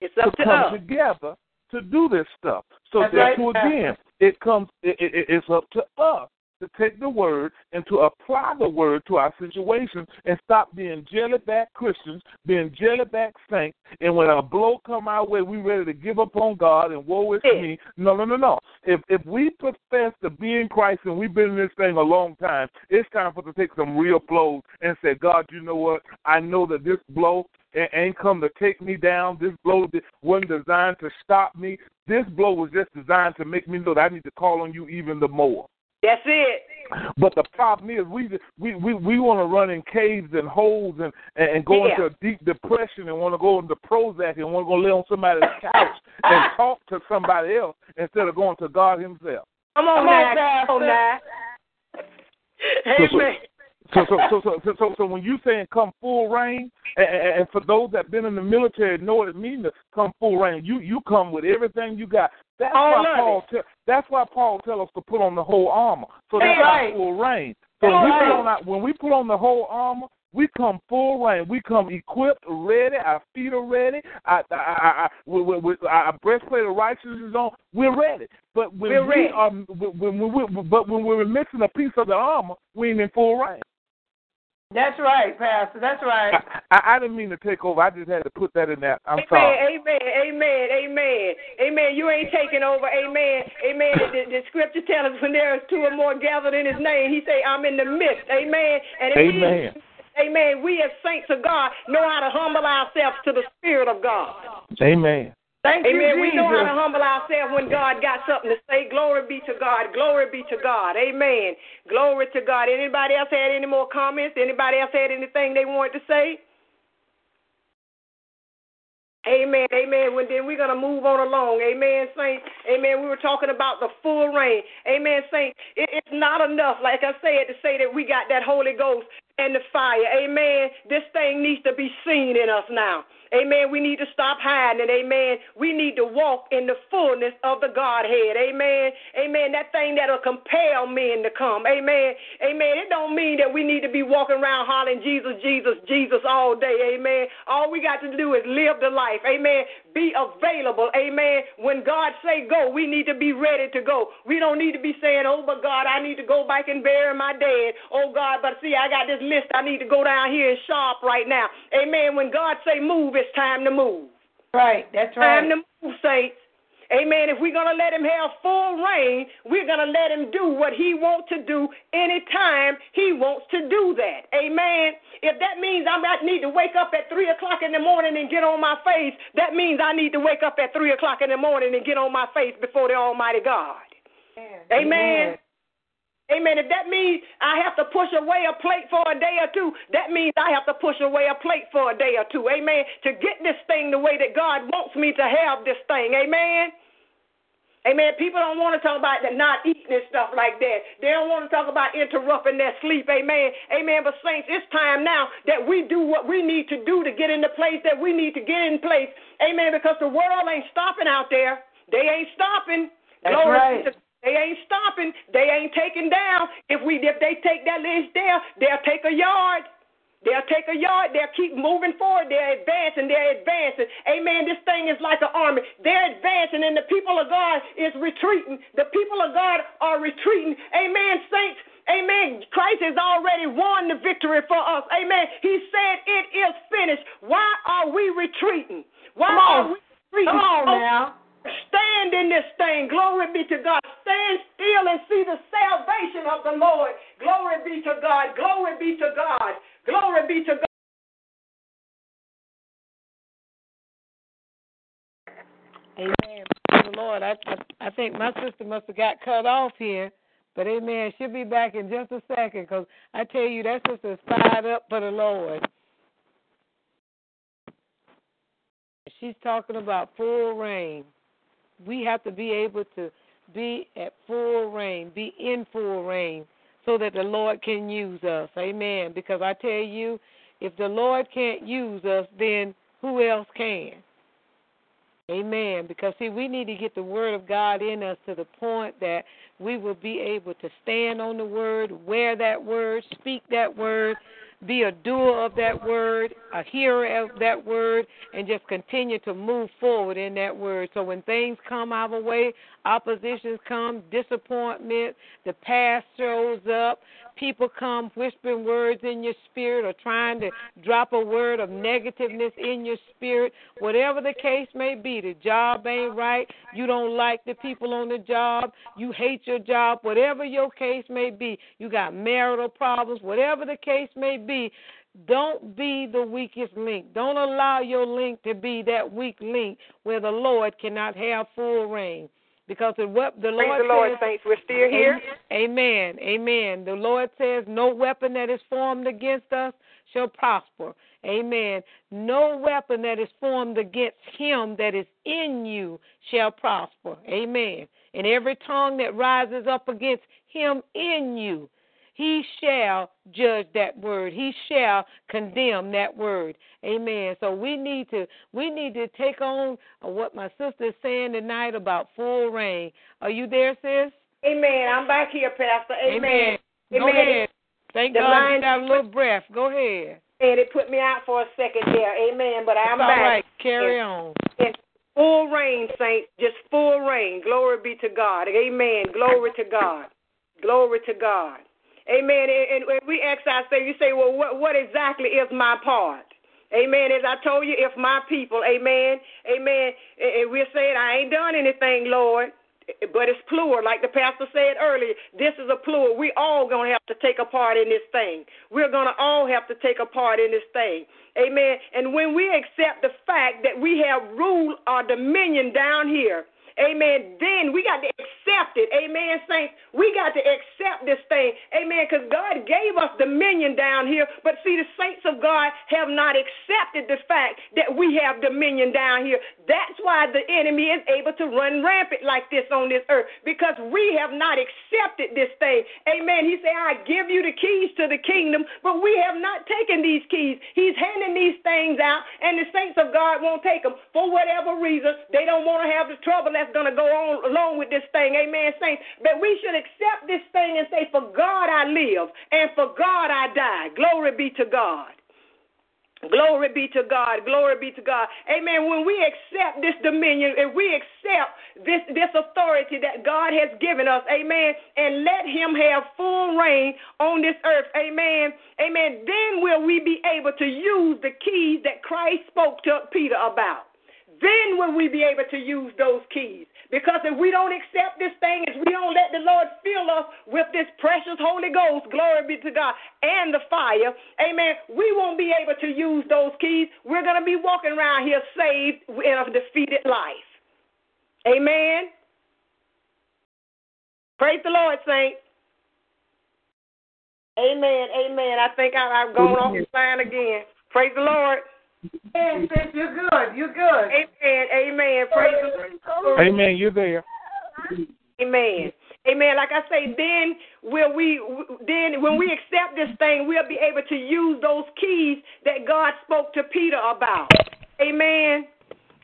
it's up to to come us. together to do this stuff. So That's there right, too again, it comes. It, it, it's up to us to take the word and to apply the word to our situation and stop being jellyback Christians, being jellyback saints, and when a blow come our way, we ready to give up on God and woe is me. No, no, no, no. If if we profess to be in Christ and we've been in this thing a long time, it's time for us to take some real blows and say, God, you know what? I know that this blow ain't come to take me down. This blow wasn't designed to stop me. This blow was just designed to make me know that I need to call on you even the more. That's it. But the problem is, we we we, we want to run in caves and holes and and, and go Yeah. into a deep depression and want to go into Prozac and want to go lay on somebody's couch and talk to somebody else instead of going to God Himself. Come on Come now. on, Come on now. So- Amen. So so so so so, so, so when you saying come full reign, and, and for those that been in the military know what it means to come full reign. You you come with everything you got. That's All why Paul tell, that's why Paul tell us to put on the whole armor. So that's That's right. full reign. So we right. put on our, when we put on the whole armor, we come full reign. We come equipped, ready. Our feet are ready. Our, our, our, we, our breastplate of righteousness is on. We're ready. But when We're we ready. are, when, when we, but when we're missing a piece of the armor, we ain't in full reign. That's right, Pastor. That's right. I, I, I didn't mean to take over. I just had to put that in there. I'm Amen, sorry. amen, amen, amen, amen. You ain't taking over, amen, amen. The, the scripture tells us when there is two or more gathered in His name, He say, "I'm in the midst," amen. And Amen. amen. We as saints of God know how to humble ourselves to the Spirit of God. Amen. Thank you, Amen. We know how to humble ourselves when God got something to say. Glory be to God. Glory be to God. Amen. Glory to God. Anybody else had any more comments? Anybody else had anything they wanted to say? Amen. Amen. Well, then we're going to move on along. Amen, Saints. Amen. We were talking about the full reign. Amen, Saints. It, it's not enough, like I said, to say that we got that Holy Ghost and the fire. Amen. This thing needs to be seen in us now. Amen. We need to stop hiding. Amen. We need to walk in the fullness of the Godhead. Amen. Amen. That thing that'll compel men to come. Amen. Amen. It don't mean that we need to be walking around hollering Jesus, Jesus, Jesus all day. Amen. All we got to do is live the life. Amen. Be available. Amen. When God say go, we need to be ready to go. We don't need to be saying, oh, but God, I need to go back and bury my dead. Oh, God, but see, I got this list I need to go down here and shop right now. Amen. When God say move, it's time to move. Right. That's right. Time to move, saints. Amen. If we're going to let him have full reign, we're going to let him do what he wants to do anytime he wants to do that. Amen. If that means I might need to wake up at 3 o'clock in the morning and get on my face, that means I need to wake up at 3 o'clock in the morning and get on my face before the Almighty God. Amen. Amen. If that means I have to push away a plate for a day or two, that means I have to push away a plate for a day or two. Amen. To get this thing the way that God wants me to have this thing. Amen. Amen. People don't want to talk about the not eating and stuff like that. They don't want to talk about interrupting their sleep. Amen. Amen. But saints, it's time now that we do what we need to do to get in the place that we need to get in place. Amen. Because the world ain't stopping out there. They ain't stopping. That's Glory right. to they ain't stopping. They ain't taking down. If we if they take that list there, they'll take a yard. They'll take a yard. They'll keep moving forward. They're advancing. They're advancing. Amen. This thing is like an army. They're advancing, and the people of God is retreating. The people of God are retreating. Amen, saints. Amen. Christ has already won the victory for us. Amen. He said it is finished. Why are we retreating? Why Come on. are we retreating? Come on Oh, now. Stand in this thing. Glory be to God. Stand still and see the salvation of the Lord. Glory be to God. Glory be to God. Glory be to God. Amen. The Lord. I, I I think my sister must have got cut off here, but amen. She'll be back in just a second because I tell you that sister is fired up for the Lord. She's talking about full reign. We have to be able to be at full reign, be in full reign, so that the Lord can use us. Amen. Because I tell you, if the Lord can't use us, then who else can? Amen. Because see, we need to get the word of God in us to the point that we will be able to stand on the word, wear that word, speak that word, be a doer of that word, a hearer of that word, and just continue to move forward in that word. So when things come our way, oppositions come, disappointment, the past shows up, people come whispering words in your spirit or trying to drop a word of negativeness in your spirit, whatever the case may be, the job ain't right, you don't like the people on the job, you hate your job, whatever your case may be, you got marital problems, whatever the case may be, don't be the weakest link. Don't allow your link to be that weak link where the Lord cannot have full reign. Because of what the Praise Lord the Lord, says, saints. We're still here. Amen. Amen. The Lord says, No weapon that is formed against us shall prosper. Amen. No weapon that is formed against him that is in you shall prosper. Amen. And every tongue that rises up against him in you, he shall judge that word. He shall condemn that word. Amen. So we need to we need to take on what my sister is saying tonight about full reign. Are you there, sis? Amen. I'm back here, Pastor. Amen. Go Amen. ahead. Thank The God line- you got a little breath. Go ahead. And it put me out for a second there. Amen. But I'm all back. right. Carry on. in full reign, saints. Just full reign. Glory be to God. Amen. Glory to God. Glory to God. Amen. And, and we ask ourselves, you say, well, what, what exactly is my part? Amen. As I told you, if my people, amen, amen, and we're saying, I ain't done anything, Lord. But it's plural, like the pastor said earlier. This is a plural. We all gonna have to take a part in this thing. We're gonna all have to take a part in this thing. Amen. And when we accept the fact that we have rule or dominion down here, Amen. Then we got to accept it. Amen, saints. We got to accept this thing. Amen. Because God gave us dominion down here. But see, the saints of God have not accepted the fact that we have dominion down here. That's why the enemy is able to run rampant like this on this earth. Because we have not accepted this thing. Amen. He said, I give you the keys to the kingdom, but we have not taken these keys. He's handing these things out, and the saints of God won't take them for whatever reason. They don't want to have the trouble that's going to go on along with this thing. Amen, saints. But we should accept this thing and say, For God I live, and for God I die. Glory be to God. Glory be to God. Glory be to God. Amen. When we accept this dominion, if we accept this, this authority that God has given us, amen, and let Him have full reign on this earth, amen, amen, then will we be able to use the keys that Christ spoke to Peter about. Then will we be able to use those keys. Because if we don't accept this thing, if we don't let the Lord fill us with this precious Holy Ghost, glory be to God, and the fire, amen, we won't be able to use those keys. We're going to be walking around here saved in a defeated life. Amen. Praise the Lord, saints. Amen. Amen. I think I, I've gone off the line again. Praise the Lord. Yes, sis, you're good. You're good. Amen. Amen. Praise the Amen. You're there. Amen. Amen. Like I say, then will we then when we accept this thing, we'll be able to use those keys that God spoke to Peter about. Amen.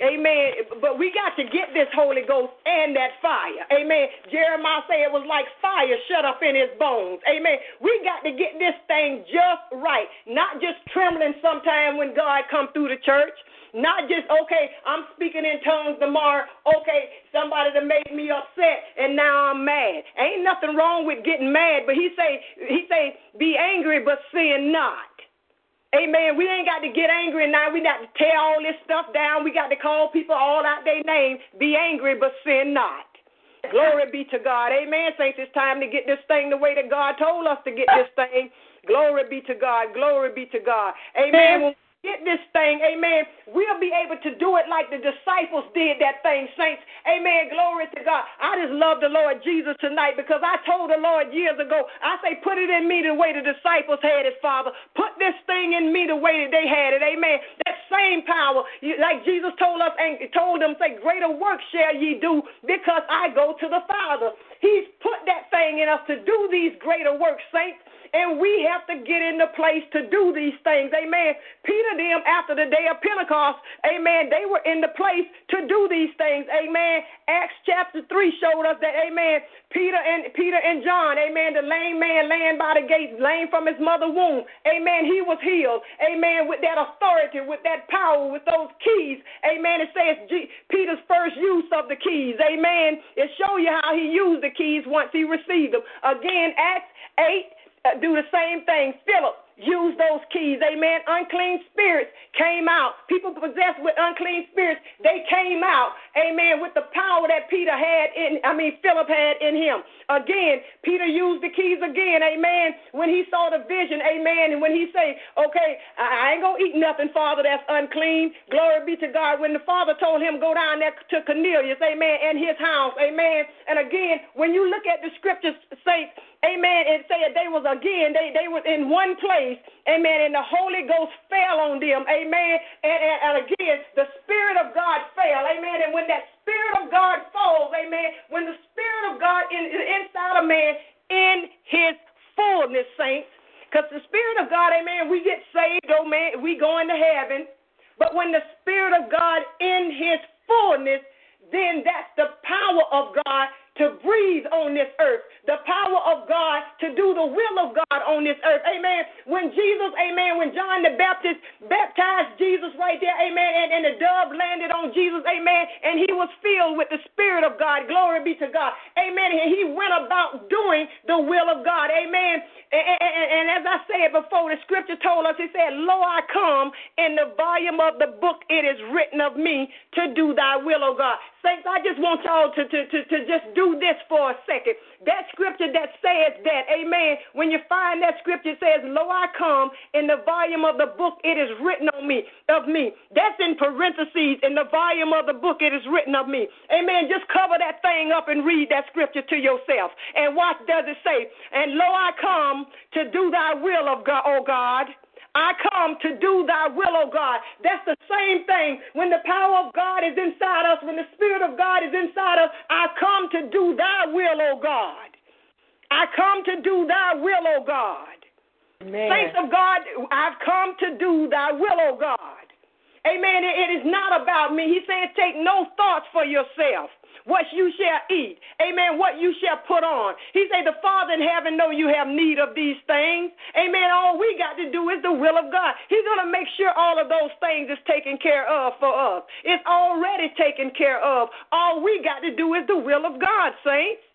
Amen. But we got to get this Holy Ghost and that fire. Amen. Jeremiah said it was like fire shut up in his bones. Amen. We got to get this thing just right. Not just trembling sometime when God come through the church. Not just, okay, I'm speaking in tongues tomorrow. Okay, somebody that made me upset and now I'm mad. Ain't nothing wrong with getting mad, but he say, he say, be angry but sin not. Amen. We ain't got to get angry now. We got to tear all this stuff down. We got to call people all out their name. Be angry but sin not. Glory be to God. Amen. Saints, it's time to get this thing the way that God told us to get this thing. Glory be to God. Glory be to God. Amen. When get this thing, amen, we'll be able to do it like the disciples did that thing, saints. Amen. Glory to God. I just love the Lord Jesus tonight because I told the Lord years ago, I say, put it in me the way the disciples had it, Father. Put this thing in me the way that they had it. Amen. That same power, like Jesus told us and told them, say, greater work shall ye do because I go to the Father. He's put that thing in us to do these greater works, saints. And we have to get in the place to do these things. Amen. Peter, them, after the day of Pentecost, amen, they were in the place to do these things. Amen. Acts chapter 3 showed us that, amen, Peter and Peter and John, amen, the lame man laying by the gate, lame from his mother womb. Amen. He was healed. Amen. With that authority, with that power, with those keys. Amen. It says G- Peter's first use of the keys. Amen. It show you how he used the keys once he received them. Again, Acts 8 uh, Uh, do the same thing. Philip use those keys. Amen. Unclean spirits came out. People possessed with unclean spirits, they came out. Amen. With the power that Peter had in, I mean, Philip had in him. Again, Peter used the keys again. Amen. When he saw the vision. Amen. And when he say, okay, I ain't going to eat nothing, Father, that's unclean. Glory be to God. When the Father told him, go down there to Cornelius. Amen. And his house. Amen. And again, when you look at the scriptures, saints, Amen. It said they was again, they, they was in one place. Amen. And the Holy Ghost fell on them. Amen. And, and, and again, the Spirit of God fell. Amen. And when that Spirit of God falls, amen, when the Spirit of God is inside a man in his fullness, saints, because the Spirit of God, amen, we get saved, oh man, we go into heaven. But when the Spirit of God in his fullness, then that's the power of God to breathe on this earth, the power of God to do the will of God on this earth. Amen. When Jesus, amen, when John the Baptist baptized Jesus right there, amen, and, and the dove landed on Jesus, amen, and he was filled with the Spirit of God. Glory be to God. Amen. And he went about doing the will of God. Amen. And, and, and as I said before, the scripture told us, it said, Lo, I come in the volume of the book, it is written of me to do thy will, O God. Saints, I just want y'all to, to, to, to just do this for a second. That scripture that says that, amen, when you find that scripture says, Lo, I come in the volume of the book, it is written on me, of me. That's in parentheses in the volume of the book, it is written of me. Amen. Just cover that thing up and read that scripture to yourself. And what does it say? And lo, I come to do thy will of God, oh God. I come to do thy will, O God. That's the same thing. When the power of God is inside us, when the Spirit of God is inside us, I come to do thy will, O God. I come to do thy will, O God. Saints of God, I've come to do thy will, O God. Amen. It is not about me. He said, take no thoughts for yourself what you shall eat. Amen. What you shall put on. He said, The Father in heaven know you have need of these things. Amen. All we got to do is the will of God. He's going to make sure all of those things is taken care of for us. It's already taken care of. All we got to do is the will of God, saints.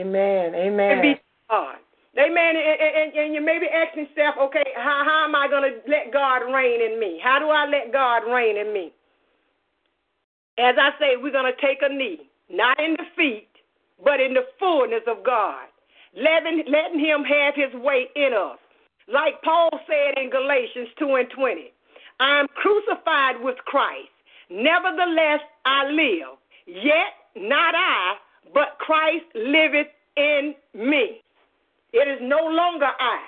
Amen. Amen. And be God. Amen. And, and, and you may be asking yourself, okay, how, how am I going to let God reign in me? How do I let God reign in me? As I say, we're going to take a knee not in defeat, but in the fullness of God, letting, letting Him have His way in us. Like Paul said in Galatians 2 and 20, I am crucified with Christ. Nevertheless, I live. Yet not I, but Christ liveth in me. It is no longer I.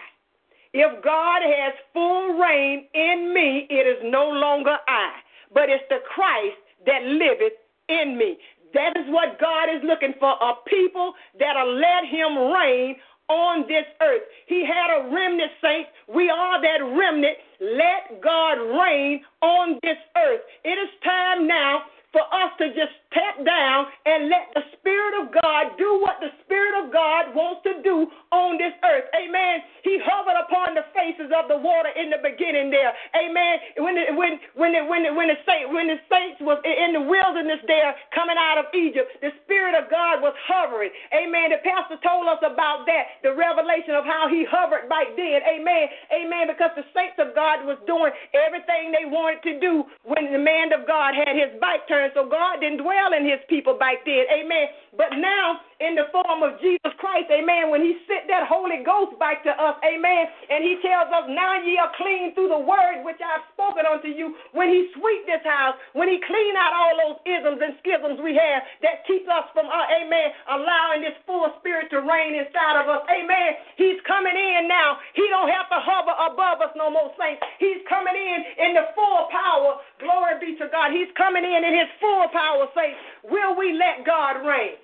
If God has full reign in me, it is no longer I, but it's the Christ that liveth in me. That is what God is looking for a people that'll let Him reign on this earth. He had a remnant, saints. We are that remnant. Let God reign on this earth. It is time now for us to just pat down and let the Spirit of God do what the Spirit of God wants to do on this earth. Amen. He hovered upon the faces of the water in the beginning there. Amen. When the, when when the, when the, when the saint when the saints was in the wilderness there coming out of Egypt, the Spirit of God was hovering. Amen. The pastor told us about that, the revelation of how he hovered back then. Amen. Amen. Because the saints of God was doing everything they wanted to do when the man of God had his back turned. So God didn't dwell in his people back then. Amen. But now, in the form of Jesus Christ, amen, when he sent that Holy Ghost back to us, amen, and he tells us, now ye are clean through the word which I've spoken unto you, when he sweep this house, when he clean out all those isms and schisms we have that keep us from, uh, amen, allowing this full spirit to reign inside of us, amen, he's coming in now. He don't have to hover above us no more, saints. He's coming in in the full power. Glory be to God. He's coming in in his full power, saints. Will we let God reign?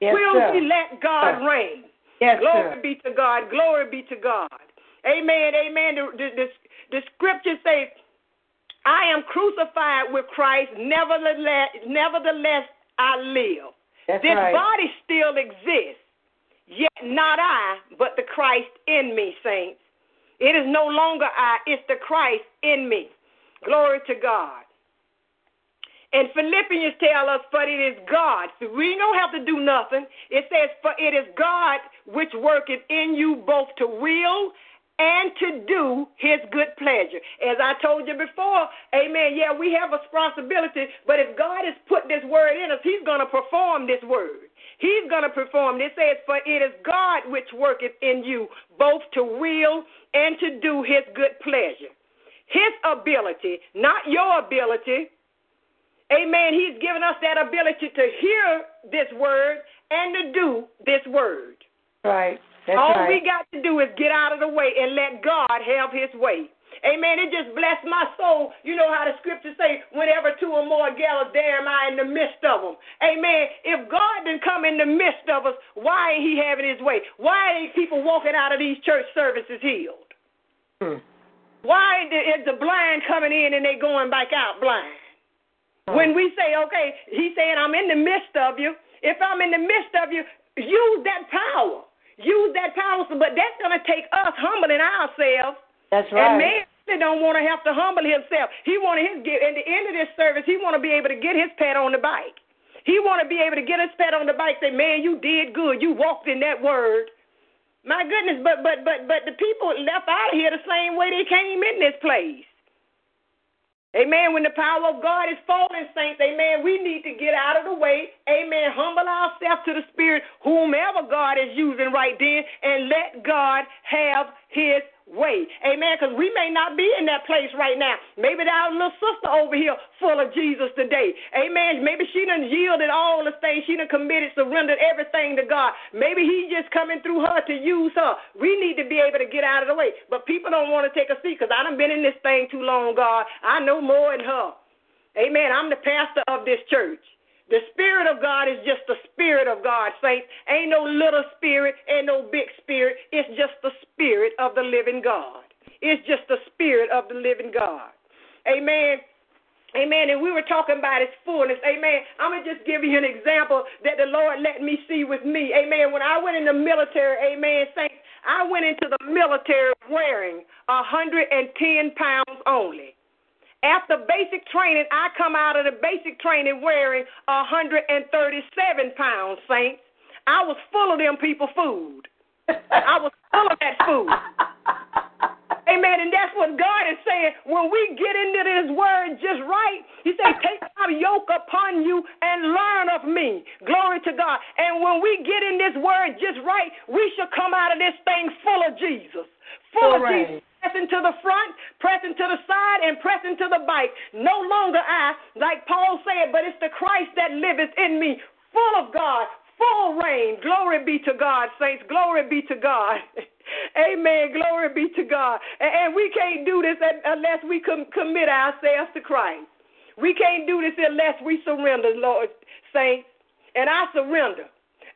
Yes, Will sir. we let God reign? Yes, Glory sir. be to God. Glory be to God. Amen. Amen. The, the, the, scripture says, I am crucified with Christ, nevertheless, nevertheless I live. That's this right. body still exists, yet not I, but the Christ in me, saints. It is no longer I, it's the Christ in me. Glory to God. And Philippians tell us, but it is God. So we don't have to do nothing. It says, for it is God which worketh in you both to will and to do his good pleasure. As I told you before, amen, yeah, we have a responsibility, but if God has put this word in us, he's going to perform this word. He's going to perform. It says, for it is God which worketh in you both to will and to do his good pleasure. His ability, not your ability. Amen. He's given us that ability to hear this word and to do this word. Right. That's All right. we got to do is get out of the way and let God have his way. Amen. It just blessed my soul. You know how the scriptures say, whenever two or more gather, there am I in the midst of them. Amen. If God didn't come in the midst of us, why ain't he having his way? Why ain't people walking out of these church services healed? Hmm. Why is the blind coming in and they going back out blind? When we say, okay, he's saying, I'm in the midst of you. If I'm in the midst of you, use that power. Use that power. But that's going to take us humbling ourselves. That's right. And man really don't want to have to humble himself. He want his get at the end of this service, he want to be able to get his pat on the bike. He want to be able to get his pat on the bike. Say, man, you did good. You walked in that word. My goodness, but but but but the people left out of here the same way they came in this place. Amen. When the power of God is falling, saints, amen, we need to get out of the way. Amen. Humble ourselves to the Spirit, whomever God is using right then, and let God have his way. Amen. Because we may not be in that place right now. Maybe that little sister over here full of Jesus today. Amen. Maybe she done yielded all the things. She done committed, surrendered everything to God. Maybe he just coming through her to use her. We need to be able to get out of the way. But people don't want to take a seat because I done been in this thing too long, God. I know more than her. Amen. I'm the pastor of this church. The Spirit of God is just the Spirit of God, saints. Ain't no little spirit, ain't no big spirit. It's just the Spirit of the living God. It's just the Spirit of the living God. Amen. Amen. And we were talking about His fullness. Amen. I'm going to just give you an example that the Lord let me see with me. Amen. When I went in the military, amen, saints, I went into the military wearing 110 pounds only. After basic training, I come out of the basic training wearing 137 pounds, saints. I was full of them people food. I was full of that food. Amen. And that's what God is saying. When we get into this word just right, He said, Take my yoke upon you and learn of me. Glory to God. And when we get in this word just right, we shall come out of this thing full of Jesus. Full of Alright. Jesus. Pressing to the front, pressing to the side, and pressing to the back. No longer I, like Paul said, but it's the Christ that liveth in me, full of God, full reign. Glory be to God, saints. Glory be to God. Amen. Glory be to God. And, and we can't do this unless we com- commit ourselves to Christ. We can't do this unless we surrender, Lord, saints. And I surrender.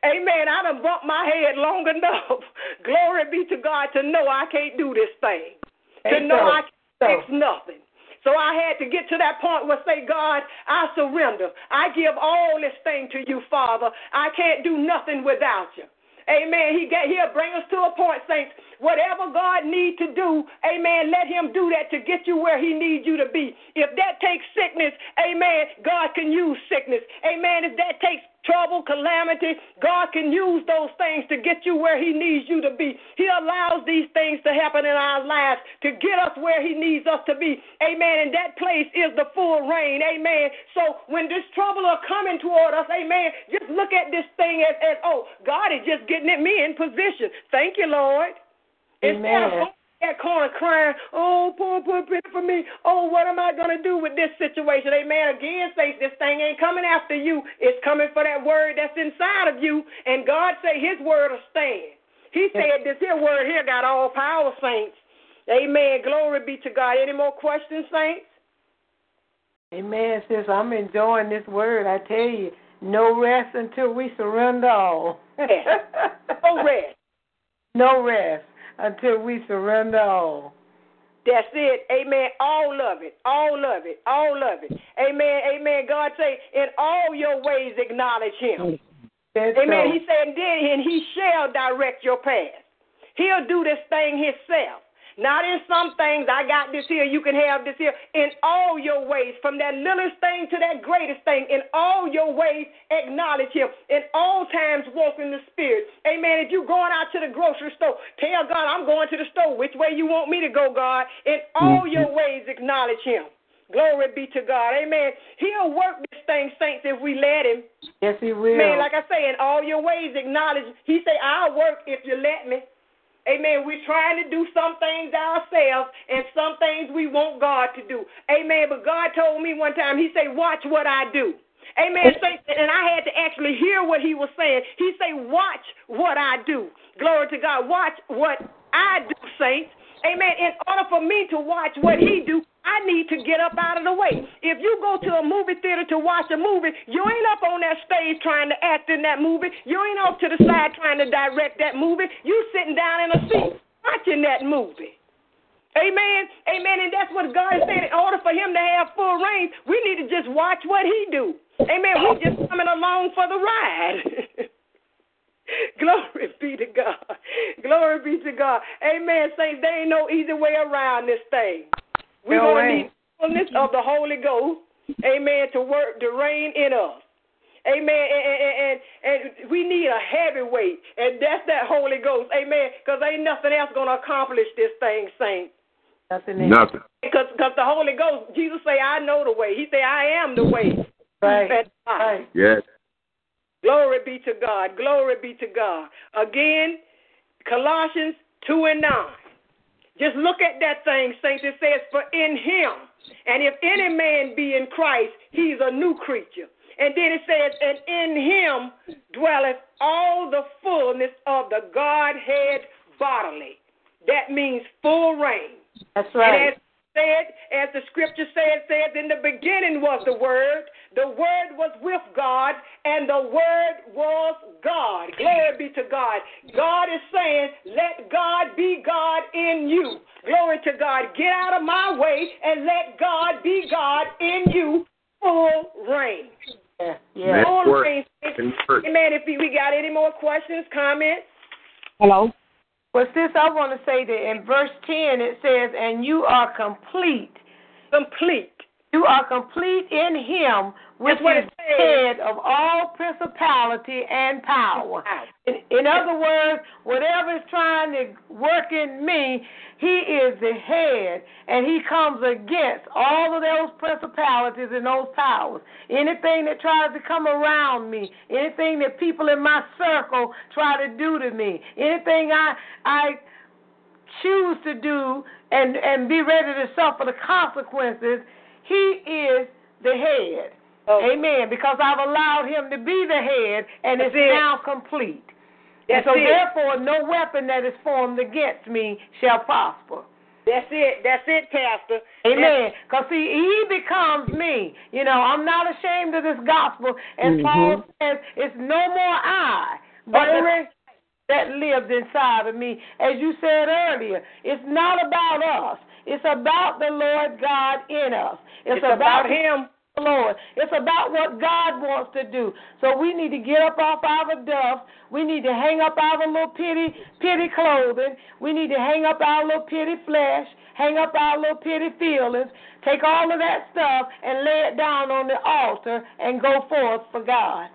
Amen. I done bumped my head long enough. Glory be to God to know I can't do this thing. To know so. I can't So. fix nothing. So I had to get to that point where say, God, I surrender. I give all this thing to you, Father. I can't do nothing without you. Amen. He get, he'll bring us to a point, saints. Whatever God need to do, amen, let him do that to get you where he needs you to be. If that takes sickness, amen, God can use sickness. Amen. If that takes trouble, calamity. God can use those things to get you where He needs you to be. He allows these things to happen in our lives to get us where He needs us to be. Amen. And that place is the full reign. Amen. So when this trouble are coming toward us, amen, just look at this thing as, as oh, God is just getting me in position. Thank you, Lord. Amen that corner crying, oh, poor, poor, pray for me. Oh, what am I going to do with this situation? Amen. Again, say this thing ain't coming after you. It's coming for that word that's inside of you. And God say his word will stand. He said this here word here got all power, saints. Amen. Glory be to God. Any more questions, saints? Amen, sis. I'm enjoying this word. I tell you, no rest until we surrender all. no rest. No rest until we surrender all. That's it. Amen. All of it. All of it. All of it. Amen. Amen. God say, in all your ways acknowledge him. That's Amen. So. He said, and then and he shall direct your path. He'll do this thing himself. Not in some things, I got this here, you can have this here. In all your ways, from that littlest thing to that greatest thing, in all your ways, acknowledge Him. In all times, walk in the Spirit. Amen. If you're going out to the grocery store, tell God, I'm going to the store. Which way you want me to go, God? In all mm-hmm. your ways, acknowledge Him. Glory be to God. Amen. He'll work this thing, saints, if we let Him. Yes, He will. Man, like I say, in all your ways, acknowledge. He say, I'll work if you let me. Amen. We're trying to do some things ourselves and some things we want God to do. Amen. But God told me one time, He said, Watch what I do. Amen. Saint and I had to actually hear what He was saying. He said, Watch what I do. Glory to God. Watch what I do, saints. Amen. In order for me to watch what He do, I need to get up out of the way. If you go to a movie theater to watch a movie, you ain't up on that stage trying to act in that movie. You ain't off to the side trying to direct that movie. You sitting down in a seat watching that movie. Amen. Amen. And that's what God is saying. In order for him to have full reign, we need to just watch what he do. Amen. We just coming along for the ride. Glory be to God. Glory be to God. Amen. Saints, there ain't no easy way around this thing. We're No going to way. need fullness of the Holy Ghost, amen, to work, to reign in us. Amen. And, and, and, and we need a heavyweight, and that's that Holy Ghost. Amen. Because ain't nothing else going to accomplish this thing, saints. Nothing else. Nothing. Because cause the Holy Ghost, Jesus say, I know the way. He say, I am the way. Right. Right. Yes. Glory be to God. Glory be to God. Again, Colossians 2 and 9. Just look at that thing, saints. It says, For in him, and if any man be in Christ, he's a new creature. And then it says, And in him dwelleth all the fullness of the Godhead bodily. That means full reign. That's And right. as said, as the scripture says, says in the beginning was the word, the word was with God, and the word was God. Glory be to God. God is saying, let God be God in you. Glory to God. Get out of my way and let God be God in you. Full reign. Yeah. yeah. Full reign. Amen. If we we got any more questions, comments? Hello? Well, sis, I want to say that in verse 10 it says, And you are complete. Complete. You are complete in him, which is head of all principality and power. In, in other words, whatever is trying to work in me, he is the head, and he comes against all of those principalities and those powers. Anything that tries to come around me, anything that people in my circle try to do to me, anything I I choose to do and and be ready to suffer the consequences, he is the head. Oh. Amen. Because I've allowed him to be the head, and That's it's it. now complete. and That's so, it. therefore, no weapon that is formed against me shall prosper. That's it. That's it, Pastor. Amen. Because, see, he becomes me. You know, I'm not ashamed of this gospel. As mm-hmm. Paul says, it's no more I, but the that lives inside of me. As you said earlier, it's not about us. It's about the Lord God in us. It's, It's about Him. Lord. It's about what God wants to do. So we need to get up off our duff. We need to hang up our little pity, pity clothing. We need to hang up our little pity flesh, hang up our little pity feelings, take all of that stuff and lay it down on the altar and go forth for God.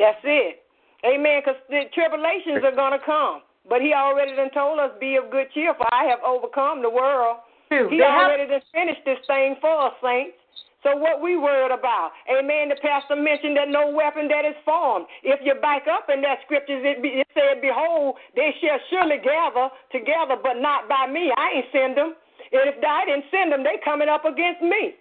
That's it. Amen. Because the tribulations are going to come. But he already done told us, be of good cheer, for I have overcome the world. He already done finished this thing for us, saints. So what we worried about? Amen. The pastor mentioned that no weapon that is formed. If you back up in that scriptures, it, be, it said, "Behold, they shall surely gather together, but not by me. I ain't send them. And if I didn't send them, they coming up against me."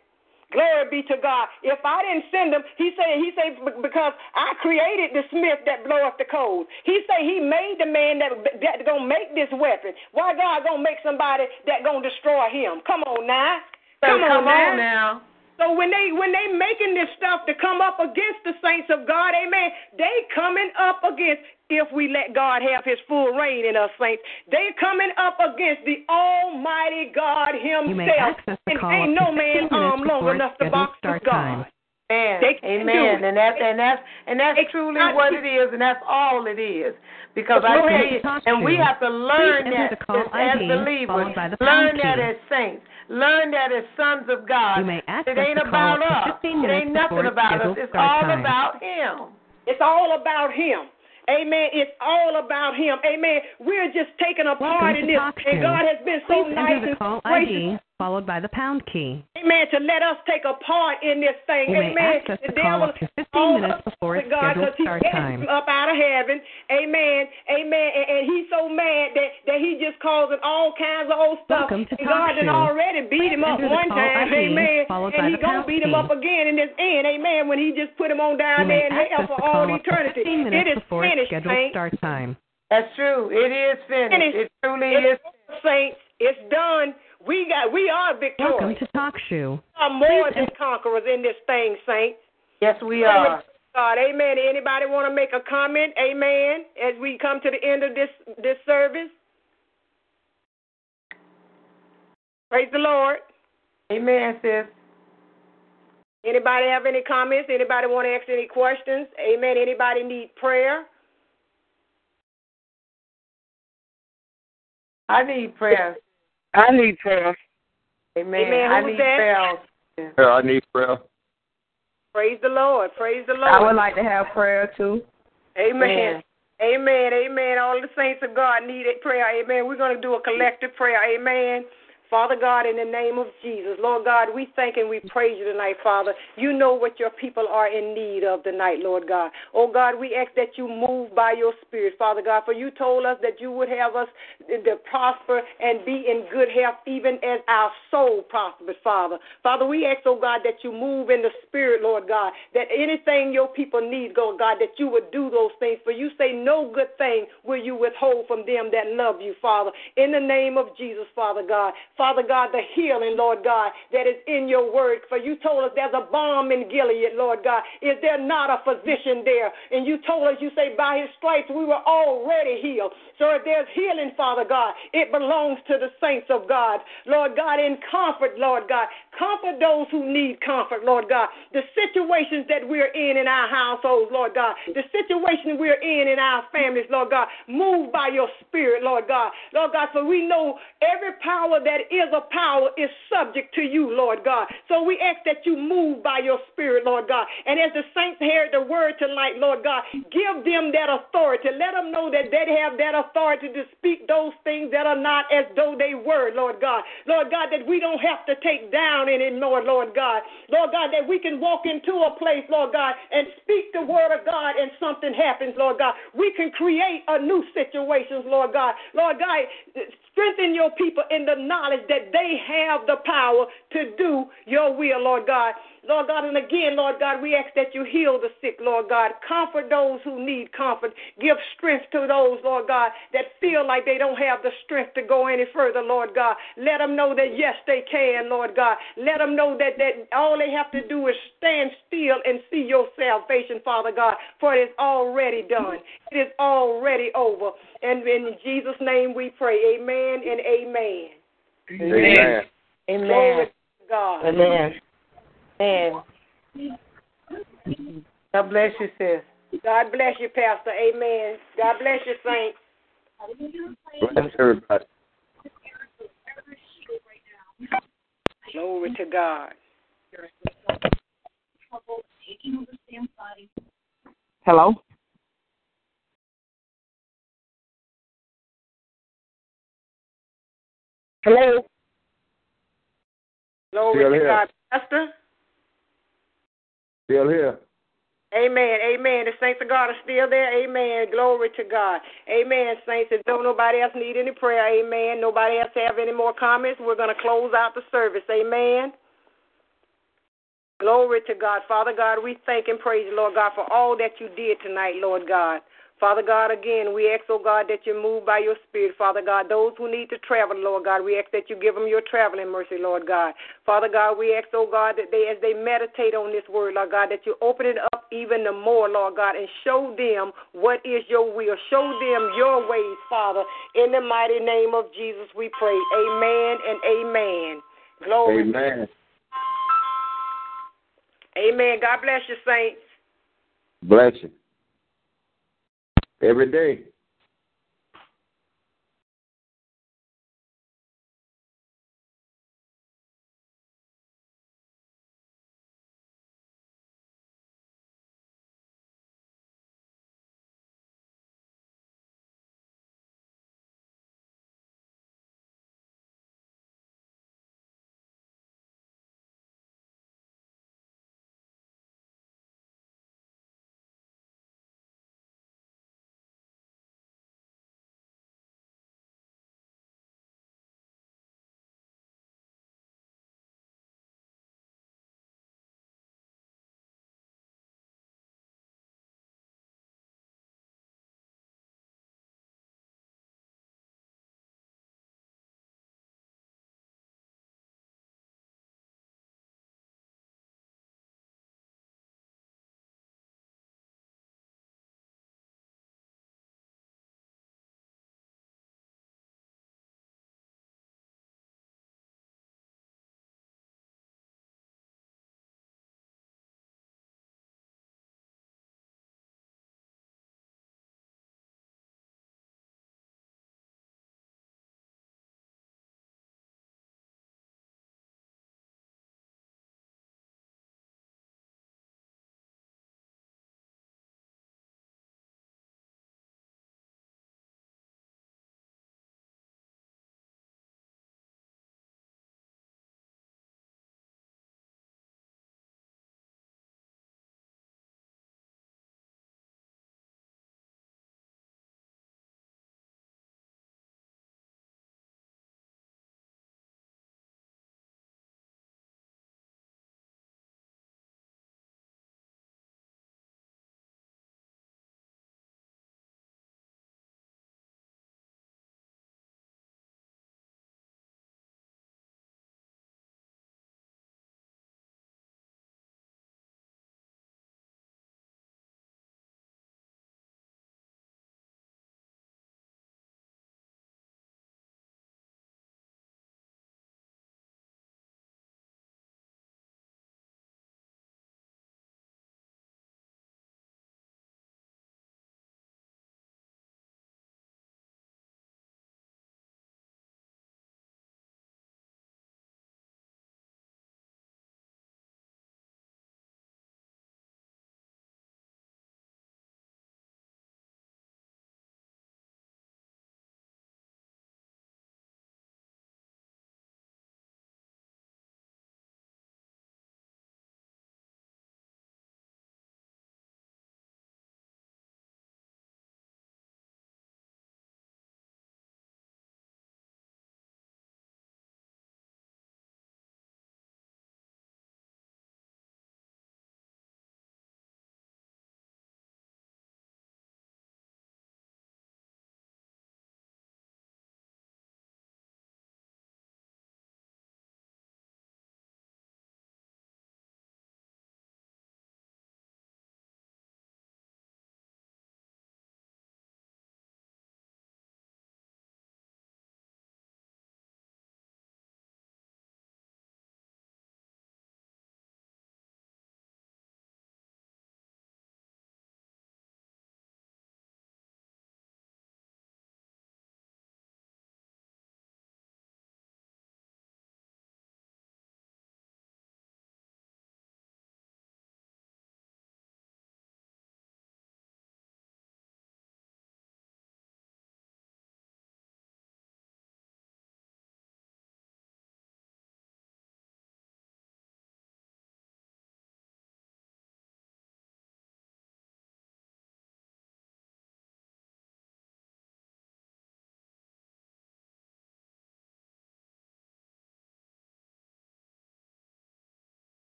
Glory be to God. If I didn't send them, he said, he said, because I created the smith that bloweth the coals. He said he made the man that that gonna make this weapon. Why God gonna make somebody that gonna destroy him? Come on now. Come, Come on, on now. now. So when they when they making this stuff to come up against the saints of God, amen, they coming up against if we let God have his full reign in us, saints. They coming up against the Almighty God himself. You may access the and call ain't no to man 15 arm minutes long enough to box with start God. time. Amen. They can do Amen. And that's and that's and that's They truly cannot what it is, and that's all it is. Because I tell you, and we have to learn that as, as believers, followed by the learn that as saints, learn that as sons of God. You may access it ain't about us. It ain't nothing about us. It's all time. about Him. It's all about him. Amen. It's all about him. Amen. We're just taking a part Welcome in this, and God has been so Please nice enter the and call gracious. ID followed by the pound key. Amen. To let us take a part in this thing. You may Amen. access the devil call up to 15 minutes before its God scheduled 'cause he start time. him up out of heaven. Amen. Amen. And, and he's so mad that, that he just causing all kinds of old stuff. Welcome to and Talk God done Show. already beat Please him up one time. ID Amen. followed And he's gonna beat him up again in this end. Amen. When he just put him on down You may there in hell for all call up to eternity. 15 It minutes is before its finished, scheduled saints. start time. That's true. It is finished. Finished. It truly It's is. over, saints. It's done. We got. We are victorious. Welcome to Talk Show. We are more Please than conquerors in this thing, saints. Yes, we are. God, amen. Anybody want to make a comment, amen, as we come to the end of this this service? Praise the Lord. Amen, sis. Anybody have any comments? Anybody want to ask any questions? Amen. Anybody need prayer? I need prayer. I need prayer. Amen. Amen. I need that? prayer. Yeah, I need prayer. Praise the Lord. Praise the Lord. I would like to have prayer too. Amen. Amen. Amen. All the saints of God need a prayer. Amen. We're going to do a collective prayer. Amen. Father God, in the name of Jesus, Lord God, we thank and we praise you tonight, Father. You know what your people are in need of tonight, Lord God. Oh God, we ask that you move by your Spirit, Father God, for you told us that you would have us to prosper and be in good health, even as our soul prospers, Father. Father, we ask, oh God, that you move in the Spirit, Lord God, that anything your people need, oh God, that you would do those things. For you say, no good thing will you withhold from them that love you, Father. In the name of Jesus, Father God. Father God, the healing, Lord God, that is in your word. For you told us there's a balm in Gilead, Lord God. Is there not a physician there? And you told us, you say, by his stripes we were already healed. So if there's healing, Father God, it belongs to the saints of God. Lord God, in comfort, Lord God. Comfort those who need comfort, Lord God. The situations that we're in in our households, Lord God. The situation we're in in our families, Lord God. Move by your spirit, Lord God. Lord God, for we know every power that is a power is subject to you, Lord God. So we ask that you move by your spirit, Lord God. And as the saints heard the word tonight, Lord God, give them that authority. Let them know that they have that authority to speak those things that are not as though they were, Lord God. Lord God, that we don't have to take down anymore, Lord God. Lord God, that we can walk into a place, Lord God, and speak the word of God and something happens, Lord God. We can create a new situations, Lord God. Lord God, strengthen your people in the knowledge that they have the power to do your will, Lord God. Lord God, and again, Lord God, we ask that you heal the sick, Lord God. Comfort those who need comfort. Give strength to those, Lord God, that feel like they don't have the strength to go any further, Lord God. Let them know that, yes, they can, Lord God. Let them know that, that all they have to do is stand still and see your salvation, Father God, for it is already done. It is already over. And in Jesus' name we pray. Amen and amen. Amen. Amen. Glory to God. Amen. Amen. God bless you, sis. God bless you, Pastor. Amen. God bless you, saints. Bless everybody. Glory to God. Hello? Hello? Glory to. God. Pastor. Still here. Amen. Amen. The saints of God are still there. Amen. Glory to God. Amen. Saints, if don't nobody else need any prayer, amen. Nobody else have any more comments, we're going to close out the service. Amen. Glory to God. Father God, we thank and praise you, Lord God, for all that you did tonight, Lord God. Father God, again, we ask, oh God, that you move by your spirit, Father God. Those who need to travel, Lord God, we ask that you give them your traveling mercy, Lord God. Father God, we ask, oh God, that they, as they meditate on this word, Lord God, that you open it up even the more, Lord God, and show them what is your will. Show them your ways, Father. In the mighty name of Jesus, we pray. Amen and amen. Glory. Amen. Amen. God bless you, saints. Bless you. Every day.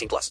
18 plus.